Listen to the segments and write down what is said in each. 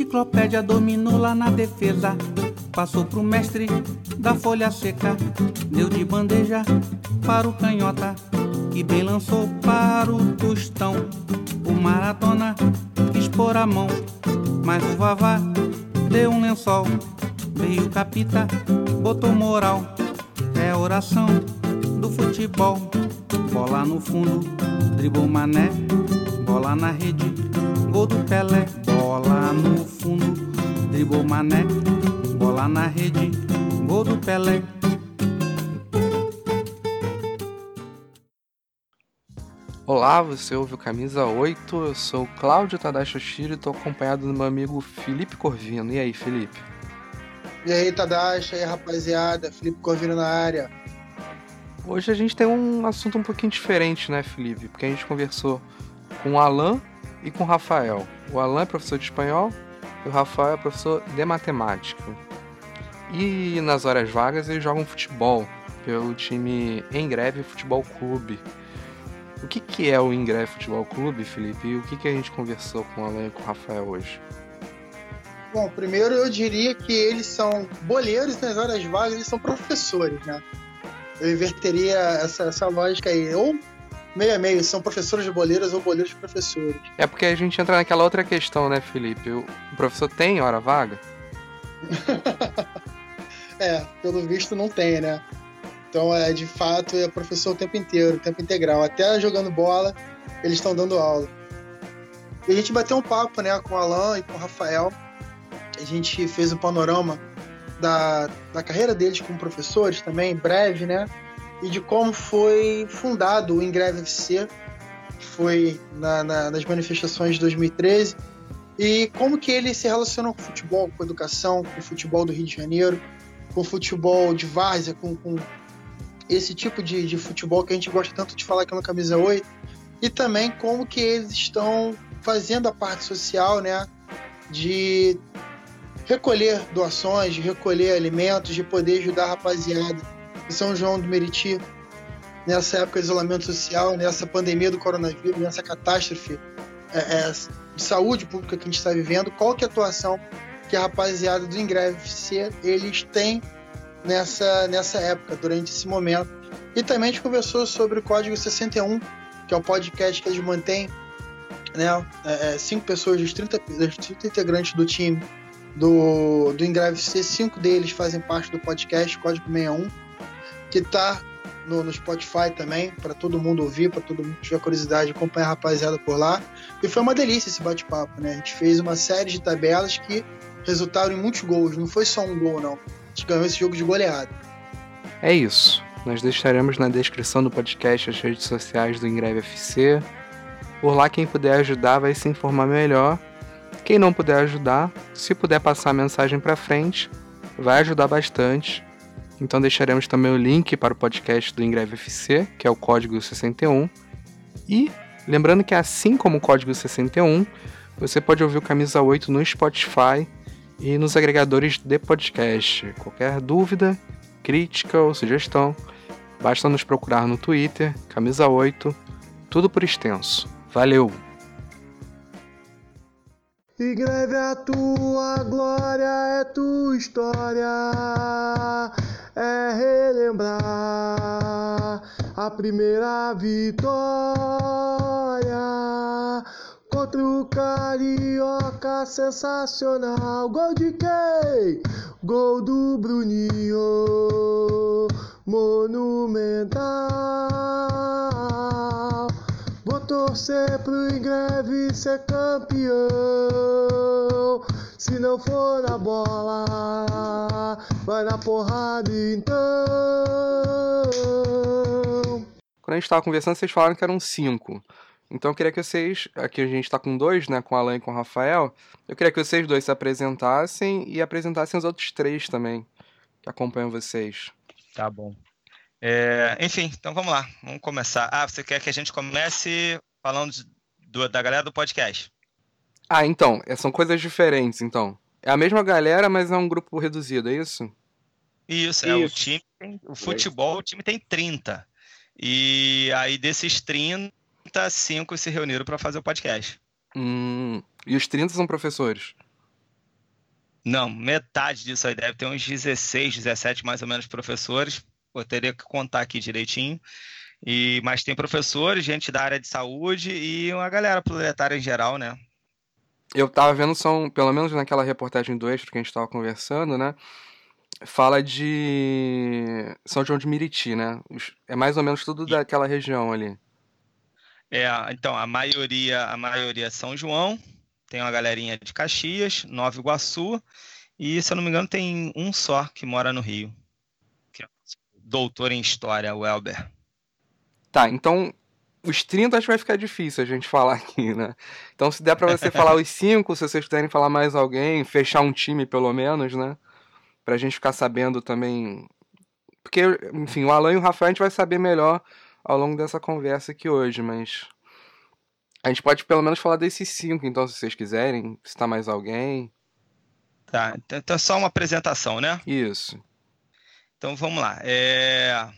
Enciclopédia dominou lá na defesa. Passou pro mestre da folha seca. Deu de bandeja para o canhota. Que bem lançou para o tostão. O maratona quis pôr a mão. Mas o vavá deu um lençol. Veio o capita, botou moral. É oração do futebol. Bola no fundo, dribou mané. Bola na rede, gol do Pelé. Bola no fundo, dribou mané. Bola na rede, gol do Pelé. Olá, você ouve o Camisa 8, eu sou Cláudio Tadashi Oshiro e estou acompanhado do meu amigo Felipe Corvino. E aí, Felipe? E aí, Tadashi, e aí, rapaziada, Felipe Corvino na área. Hoje a gente tem um assunto um pouquinho diferente, né, Felipe? Porque a gente conversou com o Alan e com o Rafael. O Alan é professor de espanhol e o Rafael é professor de matemática. E nas horas vagas eles jogam futebol pelo time Em Greve Futebol Clube. O que, que é o Em Greve Futebol Clube, Felipe? E o que, que a gente conversou com o Alan e com o Rafael hoje? Bom, primeiro eu diria que eles são boleiros nas horas vagas, eles são professores, né? Eu inverteria essa, essa lógica aí. Ou meio a meio, são professores de boleiros ou boleiros de professores. É porque a gente entra naquela outra questão, né, Felipe? O professor tem hora vaga? é, pelo visto não tem, né? Então, é, de fato, é professor o tempo inteiro, o tempo integral. Até jogando bola, eles estão dando aula. E a gente bateu um papo, né, com o Alan e com o Rafael. A gente fez um panorama da, da carreira deles como professores também, breve, né? E de como foi fundado o Ingreve FC, que foi na, na, nas manifestações de 2013, e como que ele se relaciona com o futebol, com a educação, com o futebol do Rio de Janeiro, com o futebol de várzea, com, com esse tipo de, de futebol que a gente gosta tanto de falar aqui no Camisa 8, e também como que eles estão fazendo a parte social, né, de recolher doações, de recolher alimentos, de poder ajudar a rapaziada em São João do Meriti nessa época de isolamento social, nessa pandemia do coronavírus, nessa catástrofe é, é, de saúde pública que a gente está vivendo, qual que é a atuação que a rapaziada do Ingreve FC eles têm nessa, nessa época, durante esse momento. E também a gente conversou sobre o Código 61, que é o podcast que eles mantêm, né? É, é cinco pessoas dos 30, dos 30 integrantes do time do, do Engrave C, cinco deles fazem parte do podcast Código 61, que está no, no, Spotify também, para todo mundo ouvir, para todo mundo que tiver curiosidade, acompanhar a rapaziada por lá. E foi uma delícia esse bate-papo, né? A gente fez uma série de tabelas que resultaram em muitos gols, não foi só um gol, não. A gente ganhou esse jogo de goleada. É isso. Nós deixaremos na descrição do podcast as redes sociais do Engreve FC. Por lá, quem puder ajudar vai se informar melhor quem não puder ajudar, se puder passar a mensagem para frente, vai ajudar bastante. Então deixaremos também o link para o podcast do Ingreve FC, que é o código 61. E lembrando que assim como o código 61, você pode ouvir o Camisa 8 no Spotify e nos agregadores de podcast. Qualquer dúvida, crítica ou sugestão, basta nos procurar no Twitter, Camisa 8, tudo por extenso. Valeu! E greve a tua glória, é tua história, é relembrar a primeira vitória contra o Carioca sensacional. Gol de quem? Gol do Bruninho, monumental. Vou torcer pro Ingreve ser campeão. Se não for na bola, vai na porrada então. Quando a gente tava conversando, vocês falaram que eram cinco. Então eu queria que vocês, aqui a gente está com dois, né, com o Alan e com o Rafael, eu queria que vocês dois se apresentassem e apresentassem os outros três também, que acompanham vocês. Tá bom. É, enfim, então vamos lá, vamos começar. Ah, você quer que a gente comece falando do, da galera do podcast? Ah, então, é, são coisas diferentes, então. É a mesma galera, mas é um grupo reduzido, é isso? Isso, é, o time tem, o futebol, o time tem 30. E aí desses 30, 5 se reuniram para fazer o podcast. Hum, e os 30 são professores? Não, metade disso aí deve ter uns 16, 17 mais ou menos professores. Eu teria que contar aqui direitinho. E, mas tem professores, gente da área de saúde e uma galera proletária em geral, né? Eu tava vendo, são, pelo menos naquela reportagem do Extra que a gente tava conversando, né? Fala de São João de Miriti, né? É mais ou menos tudo daquela região ali. É, então, a maioria, a maioria é São João, tem uma galerinha de Caxias, Nova Iguaçu, e se eu não me engano tem um só que mora no Rio, que é doutor em História, o Elber. Tá, então os 30 acho que vai ficar difícil a gente falar aqui, né? Então se der para você falar os 5, se vocês quiserem falar mais alguém, fechar um time pelo menos, né? Pra gente ficar sabendo também. Porque, enfim, o Alan e o Rafael a gente vai saber melhor ao longo dessa conversa aqui hoje, mas. A gente pode pelo menos falar desses cinco, então, se vocês quiserem, citar mais alguém. Tá, então é só uma apresentação, né? Isso. Então vamos lá. É...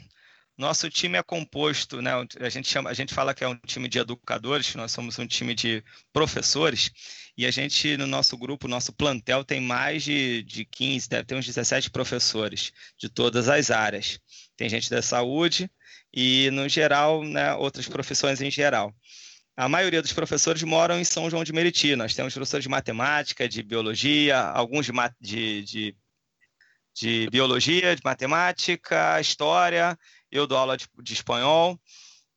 Nosso time é composto, né? A gente, chama, a gente fala que é um time de educadores, nós somos um time de professores, e a gente, no nosso grupo, nosso plantel, tem mais de, de 15, deve ter uns 17 professores de todas as áreas. Tem gente da saúde e, no geral, né, outras profissões em geral. A maioria dos professores moram em São João de Meriti. Nós temos professores de matemática, de biologia, alguns de, de, de, de biologia, de matemática, história eu dou aula de, de espanhol.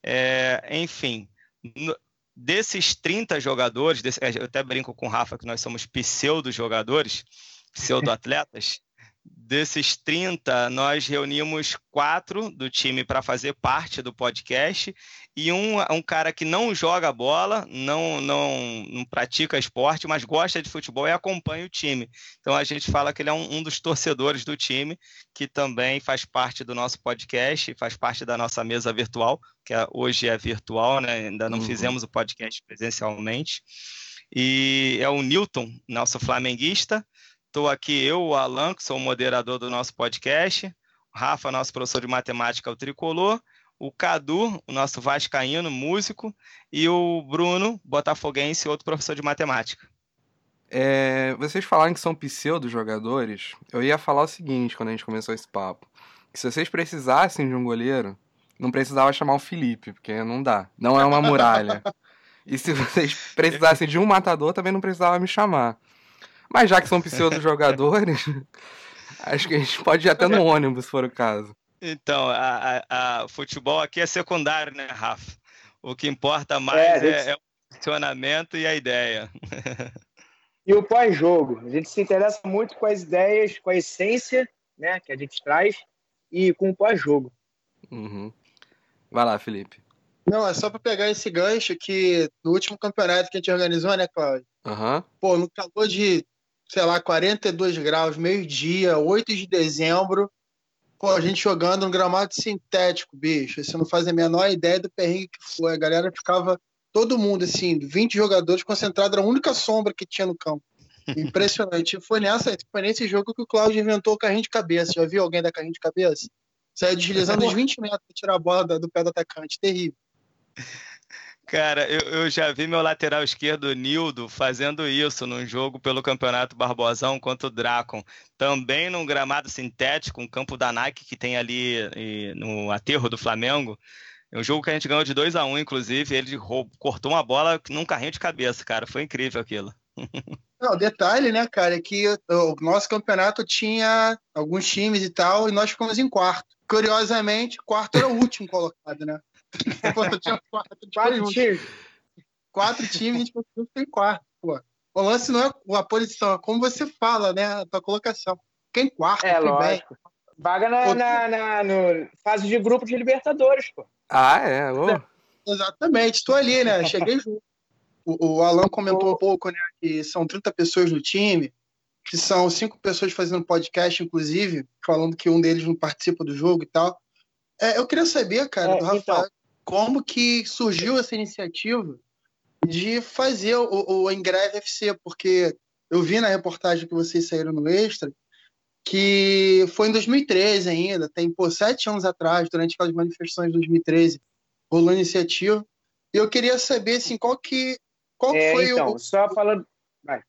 É, enfim, no, desses 30 jogadores, desse, é, eu até brinco com o Rafa que nós somos pseudo-jogadores, pseudo-atletas. Desses 30, nós reunimos quatro do time para fazer parte do podcast e um, um cara que não joga bola, não, não, não pratica esporte, mas gosta de futebol e acompanha o time. Então a gente fala que ele é um, um dos torcedores do time, que também faz parte do nosso podcast, faz parte da nossa mesa virtual, que é, hoje é virtual, né? ainda não uhum. fizemos o podcast presencialmente. E é o Newton, nosso flamenguista. Estou aqui eu, o Alan, que sou o moderador do nosso podcast. O Rafa, nosso professor de matemática, o tricolor o Cadu, o nosso vascaíno, músico, e o Bruno, botafoguense, outro professor de matemática. É, vocês falaram que são pseudo-jogadores, eu ia falar o seguinte quando a gente começou esse papo. Que se vocês precisassem de um goleiro, não precisava chamar o Felipe, porque não dá. Não é uma muralha. e se vocês precisassem de um matador, também não precisava me chamar. Mas já que são pseudo-jogadores, acho que a gente pode ir até no ônibus, se for o caso. Então, a, a, a, futebol aqui é secundário, né, Rafa? O que importa mais é, gente... é, é, o funcionamento e a ideia. E o pós-jogo. A gente se interessa muito com as ideias, com a essência né, que a gente traz e com o pós-jogo. Uhum. Vai lá, Felipe. Não, é só para pegar esse gancho que no último campeonato que a gente organizou, né, Cláudio? Uhum. Pô, no calor de, sei lá, 42 graus, meio-dia, 8 de dezembro, Pô, a gente jogando no gramado sintético, bicho. Você não faz a menor ideia do perrengue que foi. A galera ficava, todo mundo, assim, 20 jogadores concentrados, era a única sombra que tinha no campo. Impressionante. foi, nessa, foi nesse jogo que o Cláudio inventou o carrinho de cabeça. Já viu alguém dar carrinho de cabeça? Saiu deslizando uns 20 metros para tirar a bola do pé do atacante. Terrível. Cara, eu, eu, já vi meu lateral esquerdo, Nildo, fazendo isso num jogo pelo Campeonato Barbosão contra o Dracon. Também num gramado sintético, um campo da Nike que tem ali e, no aterro do Flamengo. É um jogo que a gente ganhou de 2 a 1 um, inclusive. Ele cortou uma bola num carrinho de cabeça, cara. Foi incrível aquilo. Não, detalhe, né, cara, é que o nosso campeonato tinha alguns times e tal, e nós ficamos em quarto. Curiosamente, quarto era o último colocado, né? Tinha quatro, quatro times. Quatro times, a gente conseguiu ficar em quarto, pô. O lance não é a posição, é como você fala, né? A tua colocação. Quem quarto, é, lógico. Bem. Vaga na, na, na no fase de grupo de Libertadores, pô. Ah, é? Oh. Exatamente, estou ali, né? Cheguei junto. O, o Alan comentou um pouco, né? Que são 30 pessoas no time, que são cinco pessoas fazendo podcast, inclusive, falando que um deles não participa do jogo e tal. É, eu queria saber, cara, é, do Rafael, então como que surgiu essa iniciativa de fazer o, o FC, porque eu vi na reportagem que vocês saíram no Extra que foi em 2013 ainda, tem pô, sete anos atrás, durante aquelas manifestações de 2013, rolou a iniciativa. E eu queria saber assim, qual que qual é, foi então, o. Só falando. Vai.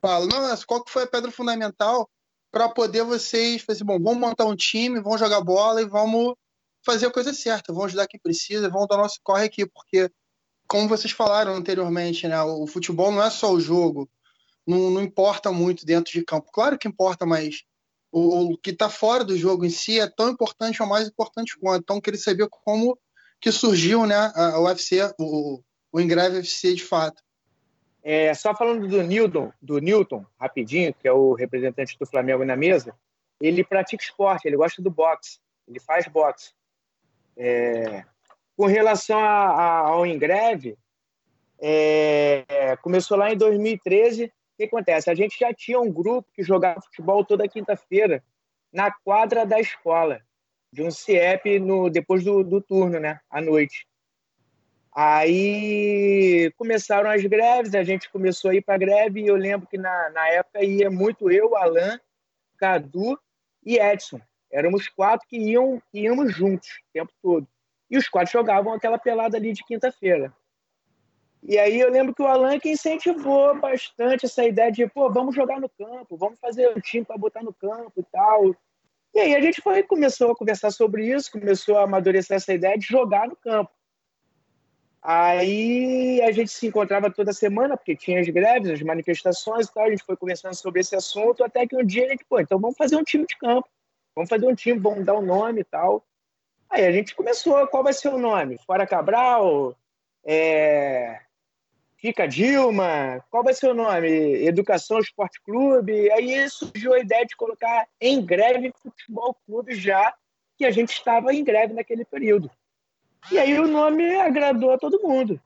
falo, não, qual que foi a pedra fundamental para poder vocês fazer, bom, vamos montar um time, vamos jogar bola e vamos fazer a coisa certa, vamos ajudar quem precisa, vamos dar nosso corre aqui, porque, como vocês falaram anteriormente, né, o futebol não é só o jogo, não, não importa muito dentro de campo. Claro que importa, mas o, o que está fora do jogo em si é tão importante ou mais importante quanto. Então, queria saber como que surgiu né, a, UFC, o, o Engrave UFC de fato. É, só falando do Newton, do Newton, rapidinho, que é o representante do Flamengo na mesa, ele pratica esporte, ele gosta do boxe, ele faz boxe. É, com relação a, a, ao Engreve, é, começou lá em 2013, o que acontece? A gente já tinha um grupo que jogava futebol toda quinta-feira na quadra da escola, de um CIEP no, depois do, do turno, né? À noite. Aí começaram as greves, a gente começou a ir para greve e eu lembro que na, na época ia muito eu, Alan, Cadu e Edson. Éramos quatro que iam, íamos juntos o tempo todo. E os quatro jogavam aquela pelada ali de quinta-feira. E aí eu lembro que o Alan que incentivou bastante essa ideia de, pô, vamos jogar no campo, vamos fazer um time para botar no campo e tal. E aí a gente foi começou a conversar sobre isso, começou a amadurecer essa ideia de jogar no campo. Aí a gente se encontrava toda semana, porque tinha as greves, as manifestações e tal, a gente foi conversando sobre esse assunto, até que um dia a gente, pô, então vamos fazer um time de campo, vamos fazer um time, vamos dar um nome e tal. Aí a gente começou, qual vai ser o nome? Fora Cabral, é, Fica Dilma, qual vai ser o nome? Educação Esporte Clube. Aí surgiu a ideia de colocar em greve Futebol Clube já, que a gente estava em greve naquele período. E aí o nome agradou a todo mundo.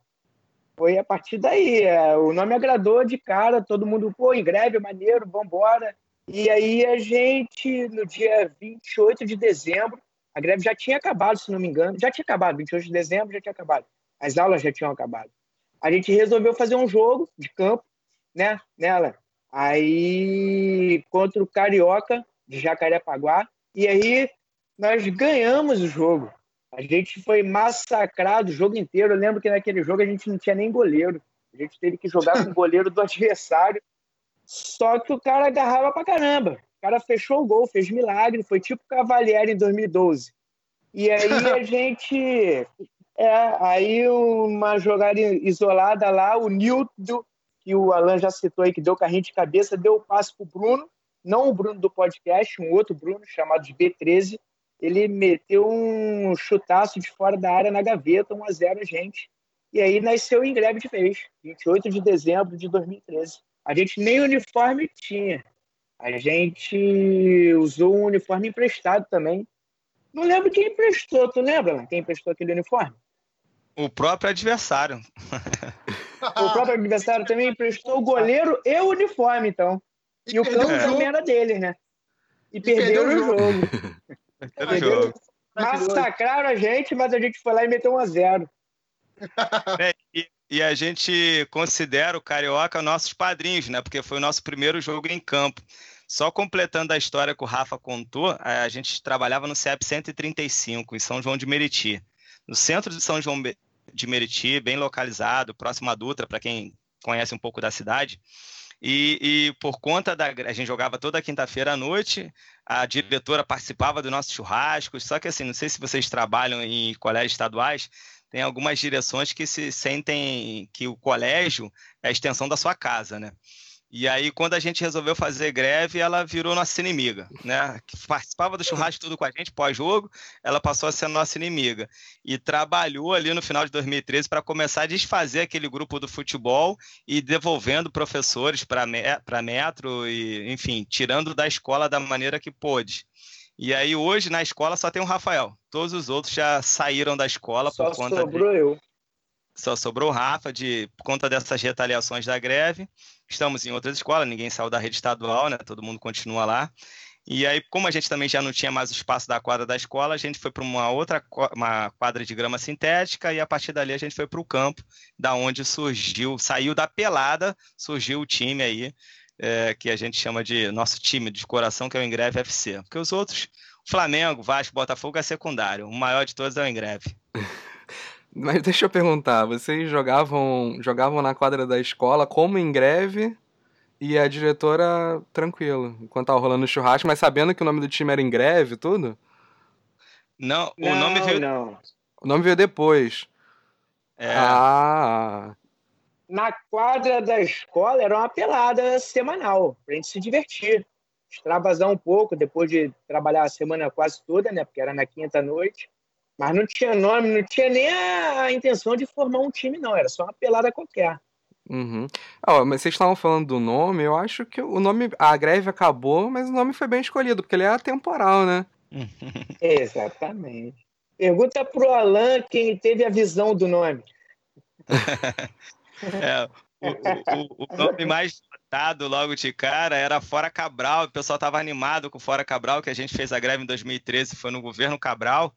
Foi a partir daí. É, o nome agradou de cara, todo mundo, pô, em greve, maneiro, vambora. E aí a gente, no dia 28 de dezembro, a greve já tinha acabado, se não me engano. Já tinha acabado, 28 de dezembro já tinha acabado. As aulas já tinham acabado a gente resolveu fazer um jogo de campo, né, nela. Aí contra o Carioca de Jacarepaguá, e aí nós ganhamos o jogo. A gente foi massacrado o jogo inteiro. Eu lembro que naquele jogo a gente não tinha nem goleiro. A gente teve que jogar com o goleiro do adversário. Só que o cara agarrava pra caramba. O cara fechou o gol, fez milagre. Foi tipo Cavalieri em 2012. E aí a gente é, aí uma jogada isolada lá, o Nilton, que o Alan já citou aí, que deu carrinho de cabeça, deu o passe pro Bruno, não o Bruno do podcast, um outro Bruno chamado de B13. Ele meteu um chutaço de fora da área na gaveta, 1 a 0 gente. E aí nasceu em greve de vez, 28 de dezembro de 2013. A gente nem uniforme tinha. A gente usou um uniforme emprestado também. Não lembro quem emprestou, tu lembra quem emprestou aquele uniforme? O próprio adversário. o próprio adversário também emprestou o goleiro e o uniforme, então. E, e o campo o também era dele, né? E, e perdeu, o jogo. Perdeu o jogo. Massacraram a gente, mas a gente foi lá e meteu um a zero. É, e, e, a gente considera o Carioca nossos padrinhos, né? Porque foi o nosso primeiro jogo em campo. Só completando a história que o Rafa contou, a gente trabalhava no CEP 135, em São João de Meriti. No centro de São João de Meriti, bem localizado, próximo à Dutra, para quem conhece um pouco da cidade. E, e, por conta da. A gente jogava toda quinta-feira à noite, a diretora participava do nosso churrasco. Só que, assim, não sei se vocês trabalham em colégios estaduais, tem algumas direções que se sentem que o colégio é a extensão da sua casa, né? E aí, quando a gente resolveu fazer greve, ela virou nossa inimiga, né? Que participava do churrasco tudo com a gente pós-jogo, ela passou a ser nossa inimiga. E trabalhou ali no final de 2013 para começar a desfazer aquele grupo do futebol e devolvendo professores para Metro, e, enfim, tirando da escola da maneira que pôde. E aí, hoje, na escola, só tem o Rafael. Todos os outros já saíram da escola só por conta. Só sobrou de... eu. Só sobrou o Rafa de, por conta dessas retaliações da greve. Estamos em outras escolas, ninguém saiu da rede estadual, né? Todo mundo continua lá. E aí, como a gente também já não tinha mais o espaço da quadra da escola, a gente foi para uma outra uma quadra de grama sintética e a partir dali a gente foi para o campo, da onde surgiu, saiu da pelada, surgiu o time aí, é, que a gente chama de nosso time de coração, que é o Engreve FC. Porque os outros, Flamengo, Vasco, Botafogo é secundário. O maior de todos é o Engreve. Mas deixa eu perguntar, vocês jogavam jogavam na quadra da escola como em greve E a diretora, tranquilo, enquanto tava rolando o churrasco, mas sabendo que o nome do time era em greve e tudo? Não, o não, nome veio. Não. O nome veio depois. É, Ah, Na quadra da escola era uma pelada semanal, pra gente se divertir. Extravasar um pouco depois de trabalhar a semana quase toda, né? Porque era na quinta noite. Mas não tinha nome, não tinha nem a, a intenção de formar um time, não. Era só uma pelada qualquer. Uhum. Mas vocês estavam falando do nome, eu acho que o nome. A greve acabou, mas o nome foi bem escolhido, porque ele é atemporal, né? Exatamente. Pergunta pro Alan quem teve a visão do nome. é, o, o- o nome mais votado logo de cara era Fora Cabral. O pessoal estava animado com Fora Cabral, que a gente fez a greve em 2013, foi no governo Cabral.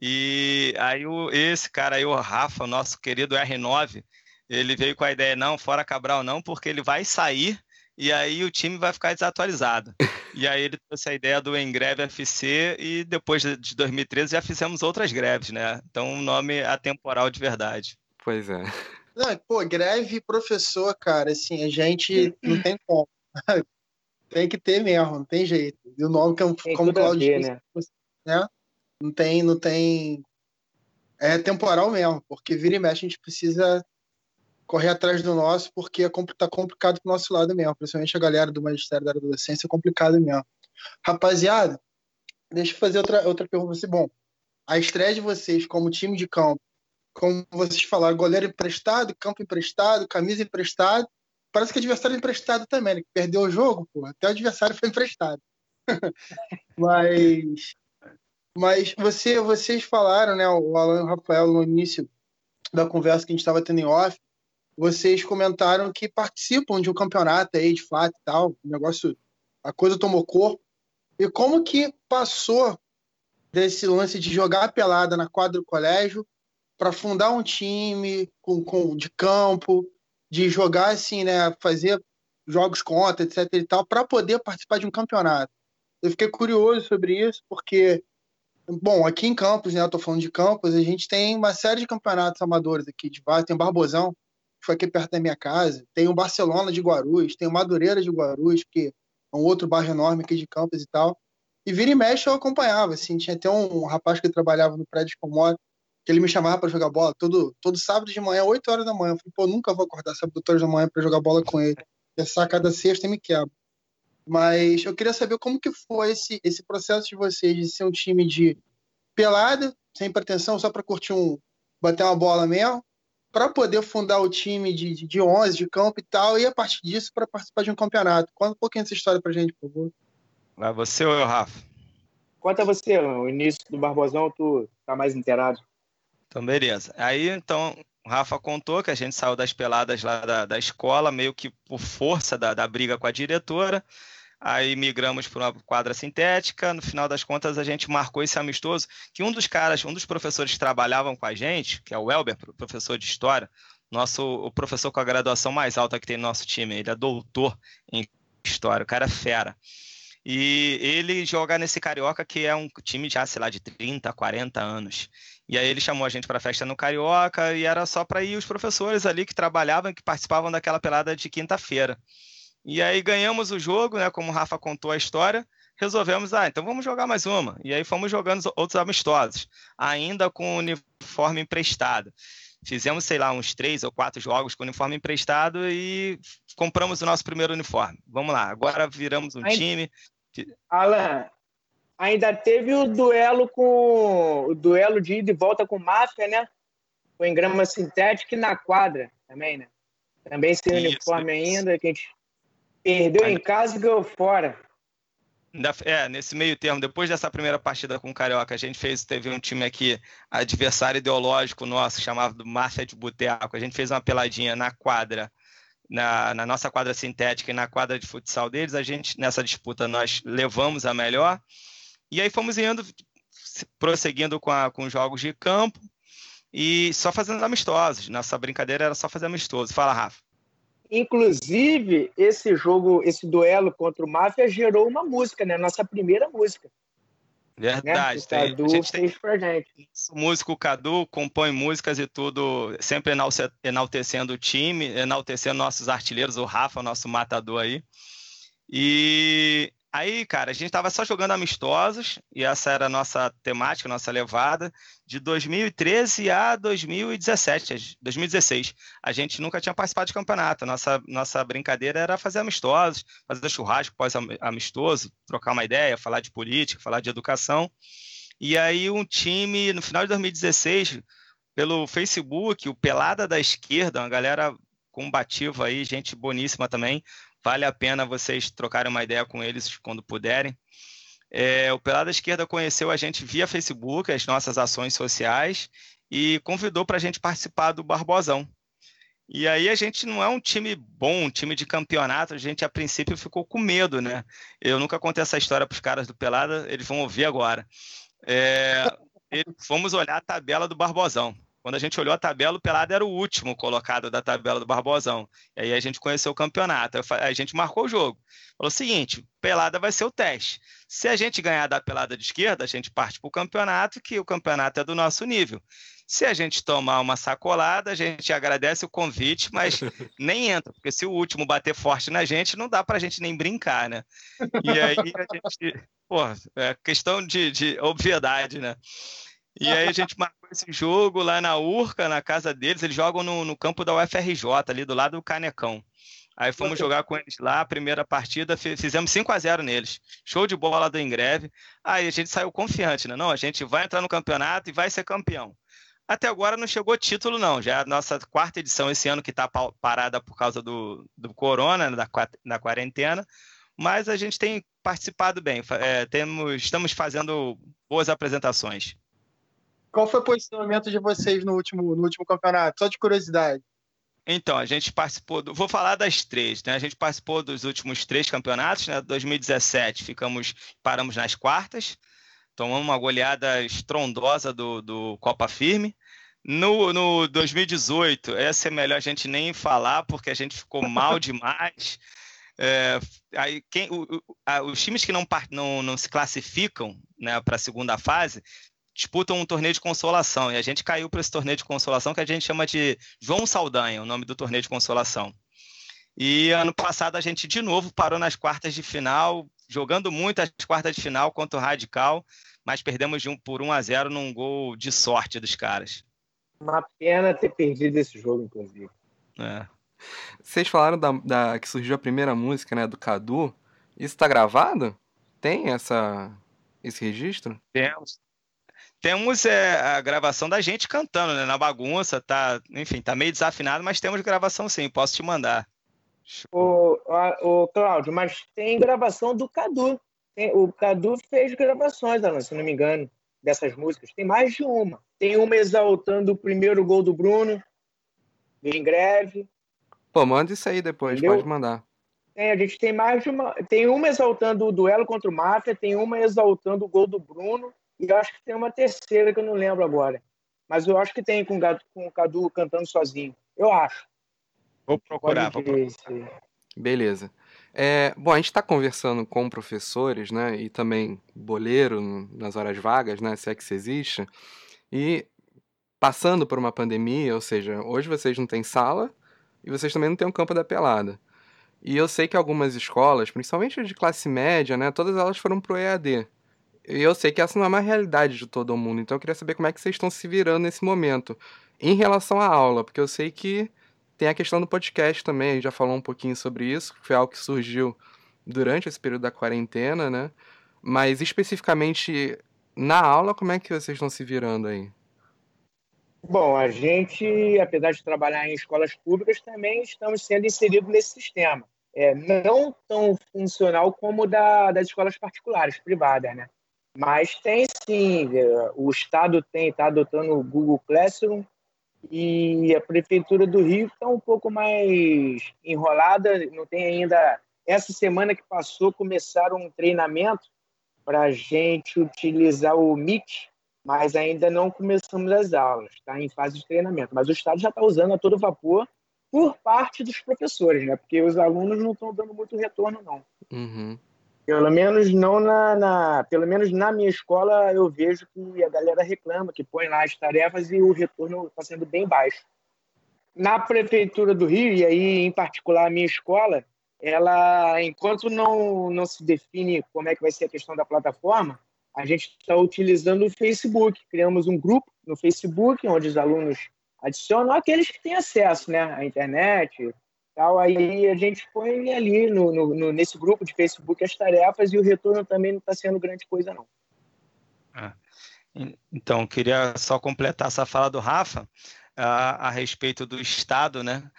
E aí o, esse cara aí, o Rafa, nosso querido R9, ele veio com a ideia, não, Fora Cabral não, porque ele vai sair e aí o time vai ficar desatualizado. E aí ele trouxe a ideia do Em Greve FC e depois de de 2013 já fizemos outras greves, né? Então o nome é atemporal de verdade. Pois é. Não, pô, greve professor, cara, assim, a gente não tem como. tem que ter mesmo, não tem jeito. E o nome que é um- Tem como Claudio ver, né? né? Não tem, não tem. É temporal mesmo, porque vira e mexe a gente precisa correr atrás do nosso, porque é compli- tá complicado pro nosso lado mesmo, principalmente a galera do Magistério da Adolescência, é complicado mesmo. Rapaziada, deixa eu fazer outra, outra pergunta. Bom, a estreia de vocês como time de campo, como vocês falaram, goleiro emprestado, campo emprestado, camisa emprestado, parece que adversário emprestado também, né? Perdeu o jogo, pô, até o adversário foi emprestado. mas mas você, vocês falaram, né, o Alan e o Rafael, no início da conversa que a gente estava tendo em off, vocês comentaram que participam de um campeonato aí, de fato e tal, o negócio, a coisa tomou corpo. E como que passou desse lance de jogar a pelada na quadra do colégio para fundar um time com, com, de campo, de jogar assim, né, fazer jogos contra, etc e tal, para poder participar de um campeonato? Eu fiquei curioso sobre isso, porque Bom, aqui em Campos, né? Eu tô falando de Campos, a gente tem uma série de campeonatos amadores aqui de base. Tem Barbosão, que foi aqui perto da minha casa. Tem o Barcelona de Guarulhos, tem o Madureira de Guarulhos, que é um outro bairro enorme aqui de Campos e tal. E vira e mexe eu acompanhava, assim. Tinha até um rapaz que trabalhava no prédio que eu moro, que ele me chamava para jogar bola todo, todo sábado de manhã, 8 horas da manhã. Eu falei, pô, nunca vou acordar sábado 8 horas da manhã para jogar bola com ele. É sacada sexta e me quebra. Mas eu queria saber como que foi esse, esse processo de vocês de ser um time de pelada, sem pretensão, só para curtir um, bater uma bola mesmo, para poder fundar o time de, de, de 11, de campo e tal, e a partir disso para participar de um campeonato. Conta um pouquinho essa história pra gente, por favor. Vai você ou eu, Rafa? Conta você, o início do Barbosão, tu tá mais inteirado. Então, beleza. Aí, então, o Rafa contou que a gente saiu das peladas lá da, da escola, meio que por força da, da briga com a diretora. Aí migramos para uma quadra sintética. No final das contas, a gente marcou esse amistoso. Que um dos caras, um dos professores que trabalhavam com a gente, que é o Elber, professor de história, nosso o professor com a graduação mais alta que tem no nosso time, ele é doutor em história, o cara é fera. E ele joga nesse Carioca, que é um time já, sei lá, de 30, 40 anos. E aí ele chamou a gente para a festa no Carioca e era só para ir os professores ali que trabalhavam, que participavam daquela pelada de quinta-feira. E aí ganhamos o jogo, né? Como o Rafa contou a história, resolvemos, ah, então vamos jogar mais uma. E aí fomos jogando outros amistosos, ainda com uniforme emprestado. Fizemos, sei lá, uns três ou quatro jogos com uniforme emprestado e compramos o nosso primeiro uniforme. Vamos lá, agora viramos um time. Alan, ainda teve o duelo com o duelo de ida e volta com máfia, né? Foi em grama sintética e na quadra também, né? Também sem Isso, uniforme isso. ainda, que a gente perdeu Ainda- em casa e ganhou fora. É, nesse meio termo, depois dessa primeira partida com o Carioca, a gente fez, teve um time aqui, adversário ideológico nosso, chamado Máfia de Boteco. A gente fez uma peladinha na quadra, na, na nossa quadra sintética e na quadra de futsal deles. A gente, nessa disputa, nós levamos a melhor. E aí fomos indo, se- prosseguindo com, a- com os jogos de campo e só fazendo amistosos. Nossa brincadeira era só fazer amistoso. Fala, Rafa. Inclusive, esse jogo, esse duelo contra o Máfia gerou uma música, né? Nossa primeira música. Verdade. Né? O Cadu a gente fez tem pra gente. o músico Cadu, compõe músicas e tudo, sempre enaltecendo o time, enaltecendo nossos artilheiros, o Rafa, nosso matador aí. E aí, cara, a gente tava só jogando amistosos, e essa era a nossa temática, nossa levada, de 2013 a 2017, 2016. A gente nunca tinha participado de campeonato. Nossa, nossa brincadeira era fazer amistosos, fazer churrasco pós-amistoso, trocar uma ideia, falar de política, falar de educação. E aí um time, no final de 2016, pelo Facebook, o Pelada da Esquerda, uma galera combativa aí, gente boníssima também. Vale a pena vocês trocarem uma ideia com eles quando puderem. É, o Pelada Esquerda conheceu a gente via Facebook, as nossas ações sociais, e convidou para a gente participar do Barbosão. E aí a gente não é um time bom, um time de campeonato, a gente a princípio ficou com medo, né? Eu nunca contei essa história para os caras do Pelada, eles vão ouvir agora. É, fomos olhar a tabela do Barbosão. Quando a gente olhou a tabela, o Pelado era o último colocado da tabela do Barbosão. E aí a gente conheceu o campeonato. A gente marcou o jogo. Falou o seguinte: pelada vai ser o teste. Se a gente ganhar da pelada de esquerda, a gente parte para o campeonato, que o campeonato é do nosso nível. Se a gente tomar uma sacolada, a gente agradece o convite, mas nem entra, porque se o último bater forte na gente, não dá para a gente nem brincar, né? E aí a gente. Pô, é questão de, de obviedade, né? E aí a gente marcou esse jogo lá na Urca, na casa deles. Eles jogam no, no campo da UFRJ, ali do lado do Canecão. Aí fomos jogar com eles lá, a primeira partida, fi- fizemos 5 a 0 neles. Show de bola do Ingreve. Aí a gente saiu confiante, né? Não, a gente vai entrar no campeonato e vai ser campeão. Até agora não chegou título, não. Já é a nossa quarta edição esse ano que está parada por causa do, do corona, né, da, da quarentena. Mas a gente tem participado bem. É, temos, estamos fazendo boas apresentações. Qual foi o posicionamento de vocês no último, no último campeonato? Só de curiosidade. Então, a gente participou, do, vou falar das três, né? A gente participou dos últimos três campeonatos, né? 2017 ficamos, paramos nas quartas, tomamos uma goleada estrondosa do, do Copa Firme. No, no 2018, essa é melhor a gente nem falar, porque a gente ficou mal demais. É, aí quem, o- a- os times que não, não, não se classificam né, para a segunda fase disputam um torneio de consolação. E a gente caiu para esse torneio de consolação que a gente chama de João Saldanha, o nome do torneio de consolação. E ano passado a gente de novo parou nas quartas de final, jogando muito as quartas de final contra o Radical, mas perdemos de um, por 1 a 0 num gol de sorte dos caras. Uma pena ter perdido esse jogo, inclusive. É. Vocês falaram da, da- que surgiu a primeira música, né, do Cadu. Isso tá gravado? Tem essa esse registro? Temos. Temos é, a gravação da gente cantando, né? Na bagunça, tá, enfim, tá meio desafinado, mas temos gravação sim, posso te mandar. O, a- o Cláudio, mas tem gravação do Cadu. Tem- o Cadu fez gravações, Alan, se não me engano, dessas músicas. Tem mais de uma. Tem uma exaltando o primeiro gol do Bruno, do Ingreve. Pô, manda isso aí depois, Entendeu? pode mandar. Tem, a gente tem mais de uma. Tem uma exaltando o duelo contra o Máfia, tem uma exaltando o gol do Bruno, e eu acho que tem uma terceira que eu não lembro agora. Mas eu acho que tem com, o Gadu- com o Cadu cantando sozinho. Eu acho. Vou procurar, vou procurar. Beleza. É, bom, a gente está conversando com professores, né, e também boleiro nas horas vagas, né, se é que isso existe, e passando por uma pandemia, ou seja, hoje vocês não têm sala e vocês também não têm um campo da pelada. E eu sei que algumas escolas, principalmente de classe média, né, todas elas foram pro EAD. E eu sei que essa não é uma realidade de todo mundo, então eu queria saber como é que vocês estão se virando nesse momento em relação à aula, porque eu sei que tem a questão do podcast também, a gente já falou um pouquinho sobre isso, que foi algo que surgiu durante esse período da quarentena, né? Mas especificamente na aula, como é que vocês estão se virando aí? Bom, a gente, apesar de trabalhar em escolas públicas, também estamos sendo inseridos nesse sistema. É, não tão funcional como da, das escolas particulares, privadas, né? Mas tem sim, o Estado tem está adotando o Google Classroom e a Prefeitura do Rio está um pouco mais enrolada, não tem ainda. Essa semana que passou, começaram um treinamento para a gente utilizar o Meet, mas ainda não começamos as aulas, está em fase de treinamento. Mas o Estado já está usando a todo vapor por parte dos professores, né? Porque os alunos não estão dando muito retorno, não. Uhum. Pelo menos não na, na, pelo menos na minha escola eu vejo que a galera reclama, que põe lá as tarefas e o retorno está sendo bem baixo. Na prefeitura do Rio e aí em particular a minha escola, ela enquanto não não se define como é que vai ser a questão da plataforma, a gente está utilizando o Facebook. Criamos um grupo no Facebook onde os alunos adicionam aqueles que têm acesso, né, à internet, Tal, aí a gente põe ali no, no, no, nesse grupo de Facebook as tarefas e o retorno também não está sendo grande coisa, não. Ah, então, queria só completar essa fala do Rafa a, a respeito do Estado, né?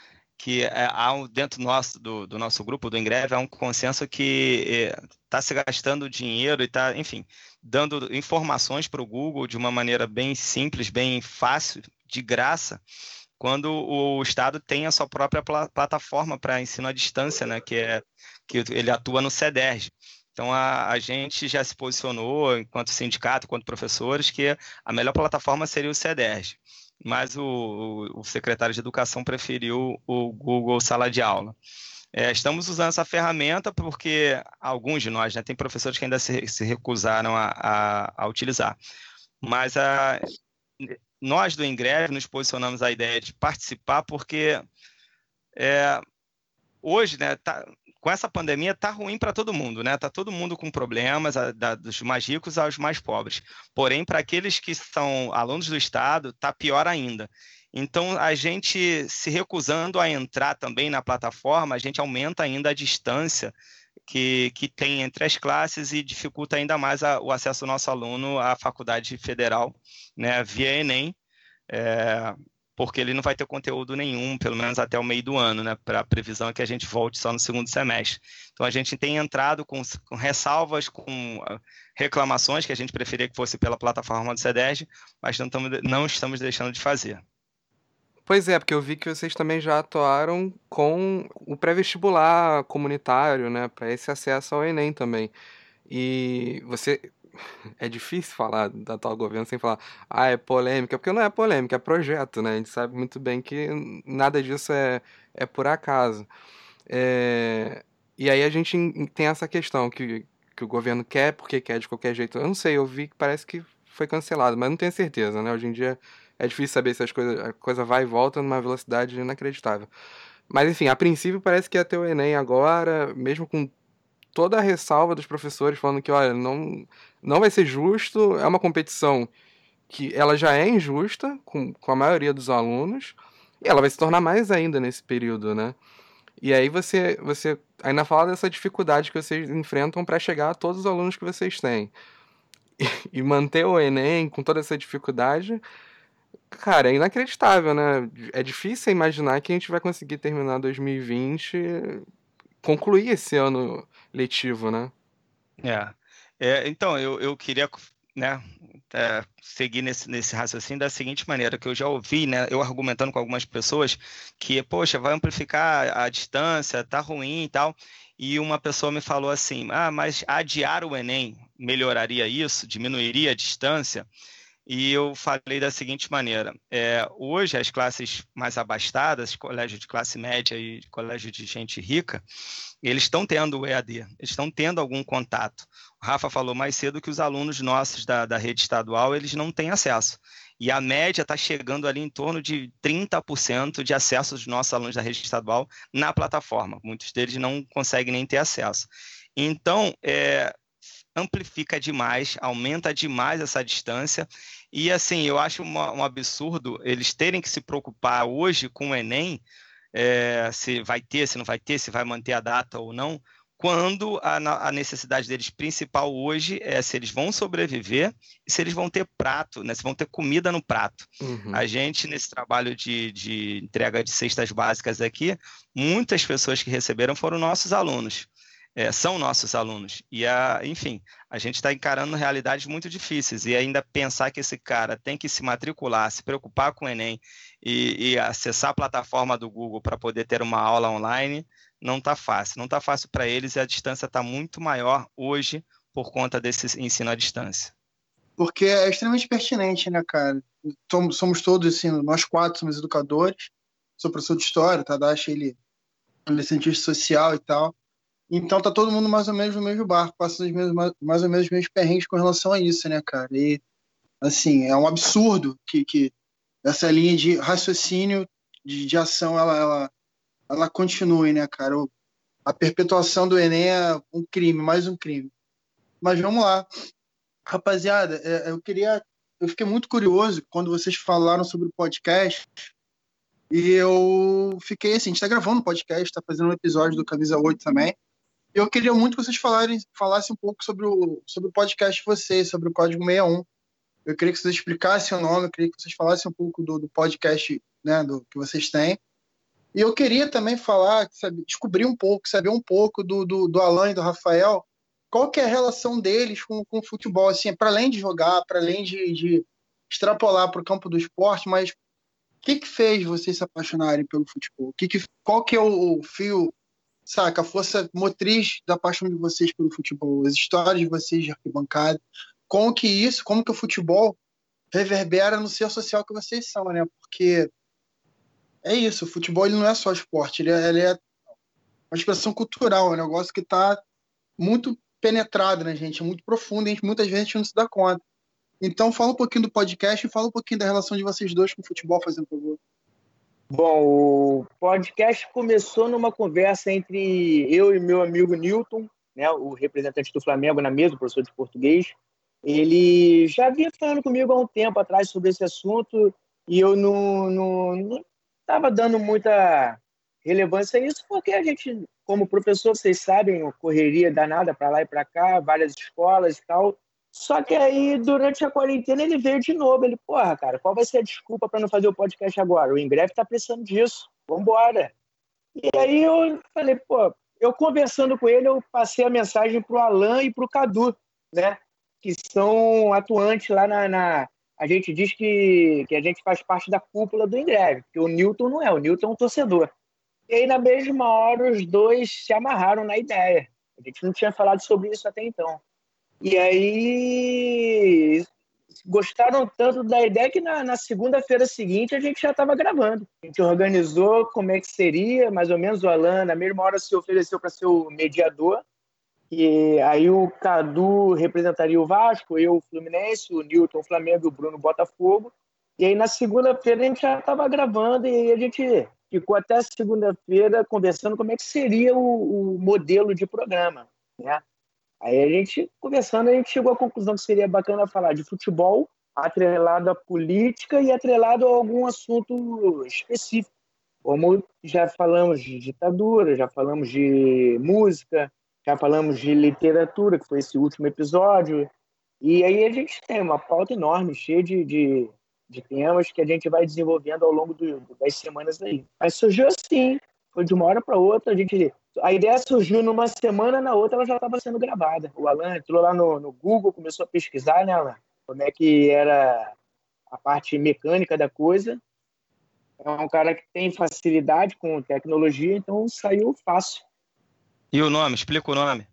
que é, há dentro nosso, do, do, nosso grupo, do Ingreve, há um consenso que está é, se gastando dinheiro e está, enfim, dando informações para o Google de uma maneira bem simples, bem fácil, de graça, quando o Estado tem a sua própria pl plataforma para ensino à distância, né, que, é, que ele atua no CEDERJ. Então, a, a, gente já se posicionou, enquanto sindicato, enquanto professores, que a melhor plataforma seria o CEDERJ. Mas o, o secretário de Educação preferiu o Google Sala de Aula. É, estamos usando essa ferramenta porque alguns de nós, né, tem professores que ainda se, se recusaram a, a, a utilizar. Mas a, nós do Ingreve nos posicionamos a ideia de participar porque é, hoje, né, tá, com essa pandemia tá ruim para todo mundo, né? Tá todo mundo com problemas, a, da, dos mais ricos aos mais pobres. Porém, para aqueles que são alunos do Estado, tá pior ainda. Então, a gente se recusando a entrar também na plataforma, a gente aumenta ainda a distância que, que tem entre as classes e dificulta ainda mais a, o acesso do nosso aluno à faculdade federal, né, via Enem, é, porque ele não vai ter conteúdo nenhum, pelo menos até o meio do ano, né, para a previsão é que a gente volte só no segundo semestre. Então, a gente tem entrado com, com ressalvas, com ah, reclamações, que a gente preferia que fosse pela plataforma do CEDERJ, mas não, tamo, não estamos deixando de fazer. Pois é, porque eu vi que vocês também já atuaram com o pré-vestibular comunitário, né, para esse acesso ao Enem também. E você é difícil falar da atual governo sem falar, ah, é polêmica, porque não é polêmica, é projeto, né? A gente sabe muito bem que nada disso é, é por acaso. É... E aí a gente tem essa questão que, que o governo quer, porque quer de qualquer jeito. Eu não sei, eu vi que parece que foi cancelado, mas não tenho certeza, né? Hoje em dia é difícil saber se as coisas, a coisa vai e volta numa velocidade inacreditável. Mas enfim, a princípio parece que ia ter o Enem agora, mesmo com toda a ressalva dos professores falando que, olha, não, não vai ser justo, é uma competição que ela já é injusta com, com a maioria dos alunos, e ela vai se tornar mais ainda nesse período, né? E aí você, você ainda fala dessa dificuldade que vocês enfrentam para chegar a todos os alunos que vocês têm. E, e manter o Enem com toda essa dificuldade, cara, é inacreditável, né? É difícil imaginar que a gente vai conseguir terminar 2020, concluir esse ano letivo, né? É. é então, eu, eu queria né, é, seguir nesse, nesse raciocínio da seguinte maneira, que eu já ouvi, né, eu argumentando com algumas pessoas que, poxa, vai amplificar a distância, tá ruim e tal, e uma pessoa me falou assim, ah, mas adiar o Enem melhoraria isso, diminuiria a distância? E eu falei da seguinte maneira: é, hoje as classes mais abastadas, colégio de classe média e colégio de gente rica, eles estão tendo o EAD, eles estão tendo algum contato. O Rafa falou mais cedo que os alunos nossos da, da rede estadual eles não têm acesso. E a média está chegando ali em torno de 30% de acesso dos nossos alunos da rede estadual na plataforma. Muitos deles não conseguem nem ter acesso. Então, é, amplifica demais, aumenta demais essa distância. E assim, eu acho uma, um absurdo eles terem que se preocupar hoje com o Enem, é, se vai ter, se não vai ter, se vai manter a data ou não, quando a, a, necessidade deles principal hoje é se eles vão sobreviver e se eles vão ter prato, né, se vão ter comida no prato. Uhum. A gente, nesse trabalho de, de entrega de cestas básicas aqui, muitas pessoas que receberam foram nossos alunos é, são nossos alunos. E, a, enfim, a gente está encarando realidades muito difíceis. E ainda pensar que esse cara tem que se matricular, se preocupar com o Enem e, e acessar a plataforma do Google para poder ter uma aula online, não está fácil. Não está fácil para eles e a distância está muito maior hoje por conta desse ensino à distância. Porque é extremamente pertinente, né, cara? Somos todos, assim, nós quatro somos educadores. Sou professor de história, Tadashi, ele é cientista social e tal Então tá todo mundo mais ou menos no mesmo barco, passando os mesmos, mais ou menos os mesmos perrengues com relação a isso, né, cara? E, assim, é um absurdo que, que essa linha de raciocínio, de, de ação, ela, ela, ela continue, né, cara? A perpetuação do Enem é um crime, mais um crime. Mas vamos lá. Rapaziada, é, eu queria. Eu fiquei muito curioso quando vocês falaram sobre o podcast. E eu fiquei assim, a gente está gravando um podcast, está fazendo um episódio do Camisa 8 também. Eu queria muito que vocês falarem, falassem um pouco sobre o, sobre o podcast de vocês, sobre o Código 61. Eu queria que vocês explicassem o nome, eu queria que vocês falassem um pouco do, do podcast né, do, que vocês têm. E eu queria também falar, sabe, descobrir um pouco, saber um pouco do, do, do Alan e do Rafael, qual que é a relação deles com, com o futebol, assim, para além de jogar, para além de, de extrapolar para o campo do esporte, mas o que, que fez vocês se apaixonarem pelo futebol? Que que, qual que é o, o fio saca, a força motriz da paixão de vocês pelo futebol, as histórias de vocês de arquibancada, como que isso, como que o futebol reverbera no ser social que vocês são, né? Porque é isso, o futebol ele não é só esporte, ele é, ele é uma expressão cultural, é um negócio que está muito penetrado na gente, é muito profundo, e muitas vezes a gente não se dá conta. Então, fala um pouquinho do podcast e fala um pouquinho da relação de vocês dois com o futebol, fazendo favor. Bom, o podcast começou numa conversa entre eu e meu amigo Newton, né, o representante do Flamengo na mesa, o professor de português. Ele já vinha falando comigo há um tempo atrás sobre esse assunto e eu não estava dando muita relevância a isso, porque a gente, como professor, vocês sabem, correria danada para lá e para cá, várias escolas e tal. Só que aí, durante a quarentena, ele veio de novo. Ele, porra, cara, qual vai ser a desculpa para não fazer o podcast agora? O Ingreve está precisando disso. Vambora. E aí eu falei, pô, eu conversando com ele, eu passei a mensagem pro Alan e pro Cadu, né? Que são atuantes lá na. na... A gente diz que, que a gente faz parte da cúpula do Ingreve, porque o Newton não é, o Newton é um torcedor. E aí, na mesma hora, os dois se amarraram na ideia. A gente não tinha falado sobre isso até então. E aí gostaram tanto da ideia que na, na segunda-feira seguinte a gente já estava gravando. A gente organizou como é que seria, mais ou menos o Alan, na mesma hora se ofereceu para ser o mediador. E aí o Cadu representaria o Vasco, eu o Fluminense, o Newton o Flamengo, o Bruno Botafogo. E aí na segunda-feira a gente já estava gravando e a gente ficou até segunda-feira conversando como é que seria o, o modelo de programa, né? Aí a gente, conversando, a gente chegou à conclusão que seria bacana falar de futebol atrelado à política e atrelado a algum assunto específico. Como já falamos de ditadura, já falamos de música, já falamos de literatura, que foi esse último episódio. E aí a gente tem uma pauta enorme, cheia de, de, de temas que a gente vai desenvolvendo ao longo do, das semanas aí. Mas surgiu assim, foi de uma hora para outra, a gente a ideia surgiu numa semana, na outra ela já estava sendo gravada. O Alan entrou lá no, no, Google, começou a pesquisar, né, Alan? Como é que era a parte mecânica da coisa. É um cara que tem facilidade com tecnologia, então saiu fácil. E o nome? Explica o nome.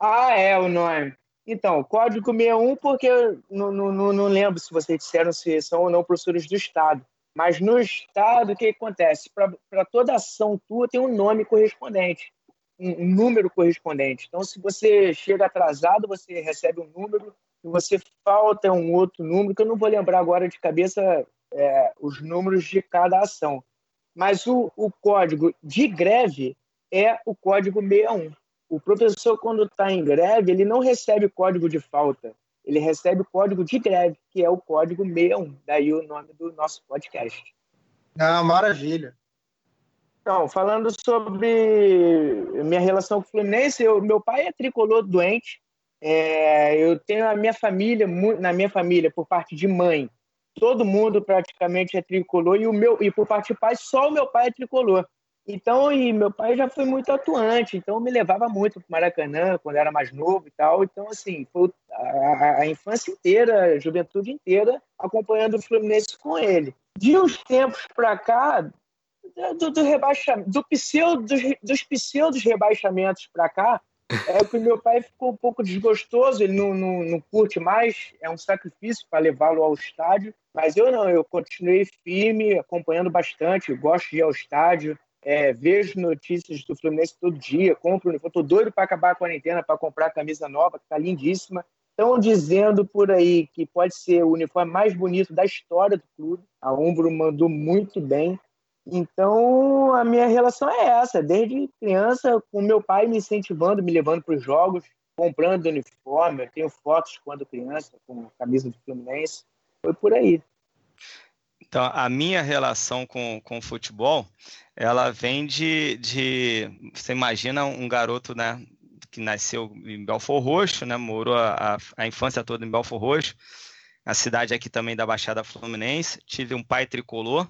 Ah, é o nome. Então, código 61, porque eu não, não, não lembro se vocês disseram se são ou não professores do Estado. Mas no Estado, o que acontece? Para toda ação tua tem um nome correspondente, um, número correspondente. Então, se você chega atrasado, você recebe um número, se você falta um outro número, que eu não vou lembrar agora de cabeça é, os números de cada ação. Mas o, o código de greve é o código 61. O professor, quando está em greve, ele não recebe código de falta ele recebe o código de greve, que é o código 61, daí o nome do nosso podcast. Ah, maravilha. Então, falando sobre minha relação com o Fluminense, eu, meu pai é tricolor doente. É, eu tenho a minha família, na minha família, por parte de mãe, todo mundo praticamente é tricolor e o meu e por parte de pai só o meu pai é tricolor. Então, e meu pai já foi muito atuante, então me levava muito para Maracanã quando era mais novo e tal. Então, assim, foi a, a, infância inteira, a juventude inteira, acompanhando o Fluminense com ele. De uns tempos para cá, do, do rebaixamento, do pseudo, dos, dos pseudos rebaixamentos para cá, é que meu pai ficou um pouco desgostoso, ele não, não, não curte mais, é um sacrifício para levá-lo ao estádio. Mas eu não, eu continuei firme, acompanhando bastante, gosto de ir ao estádio é, vejo notícias do Fluminense todo dia, compro uniforme. Estou doido para acabar a quarentena para comprar a camisa nova, que está lindíssima. Estão dizendo por aí que pode ser o uniforme mais bonito da história do clube. A Umbro mandou muito bem. Então, a minha relação é essa. Desde criança, com meu pai me incentivando, me levando para os jogos, comprando uniforme. Eu tenho fotos quando criança com a camisa do Fluminense. Foi por aí. Então, a minha relação com, com o futebol, ela vem de, de você imagina um garoto, né, que nasceu em Belfor Roxo, né, morou a, a infância toda em Belfor Roxo, a cidade aqui também da Baixada Fluminense, tive um pai tricolor,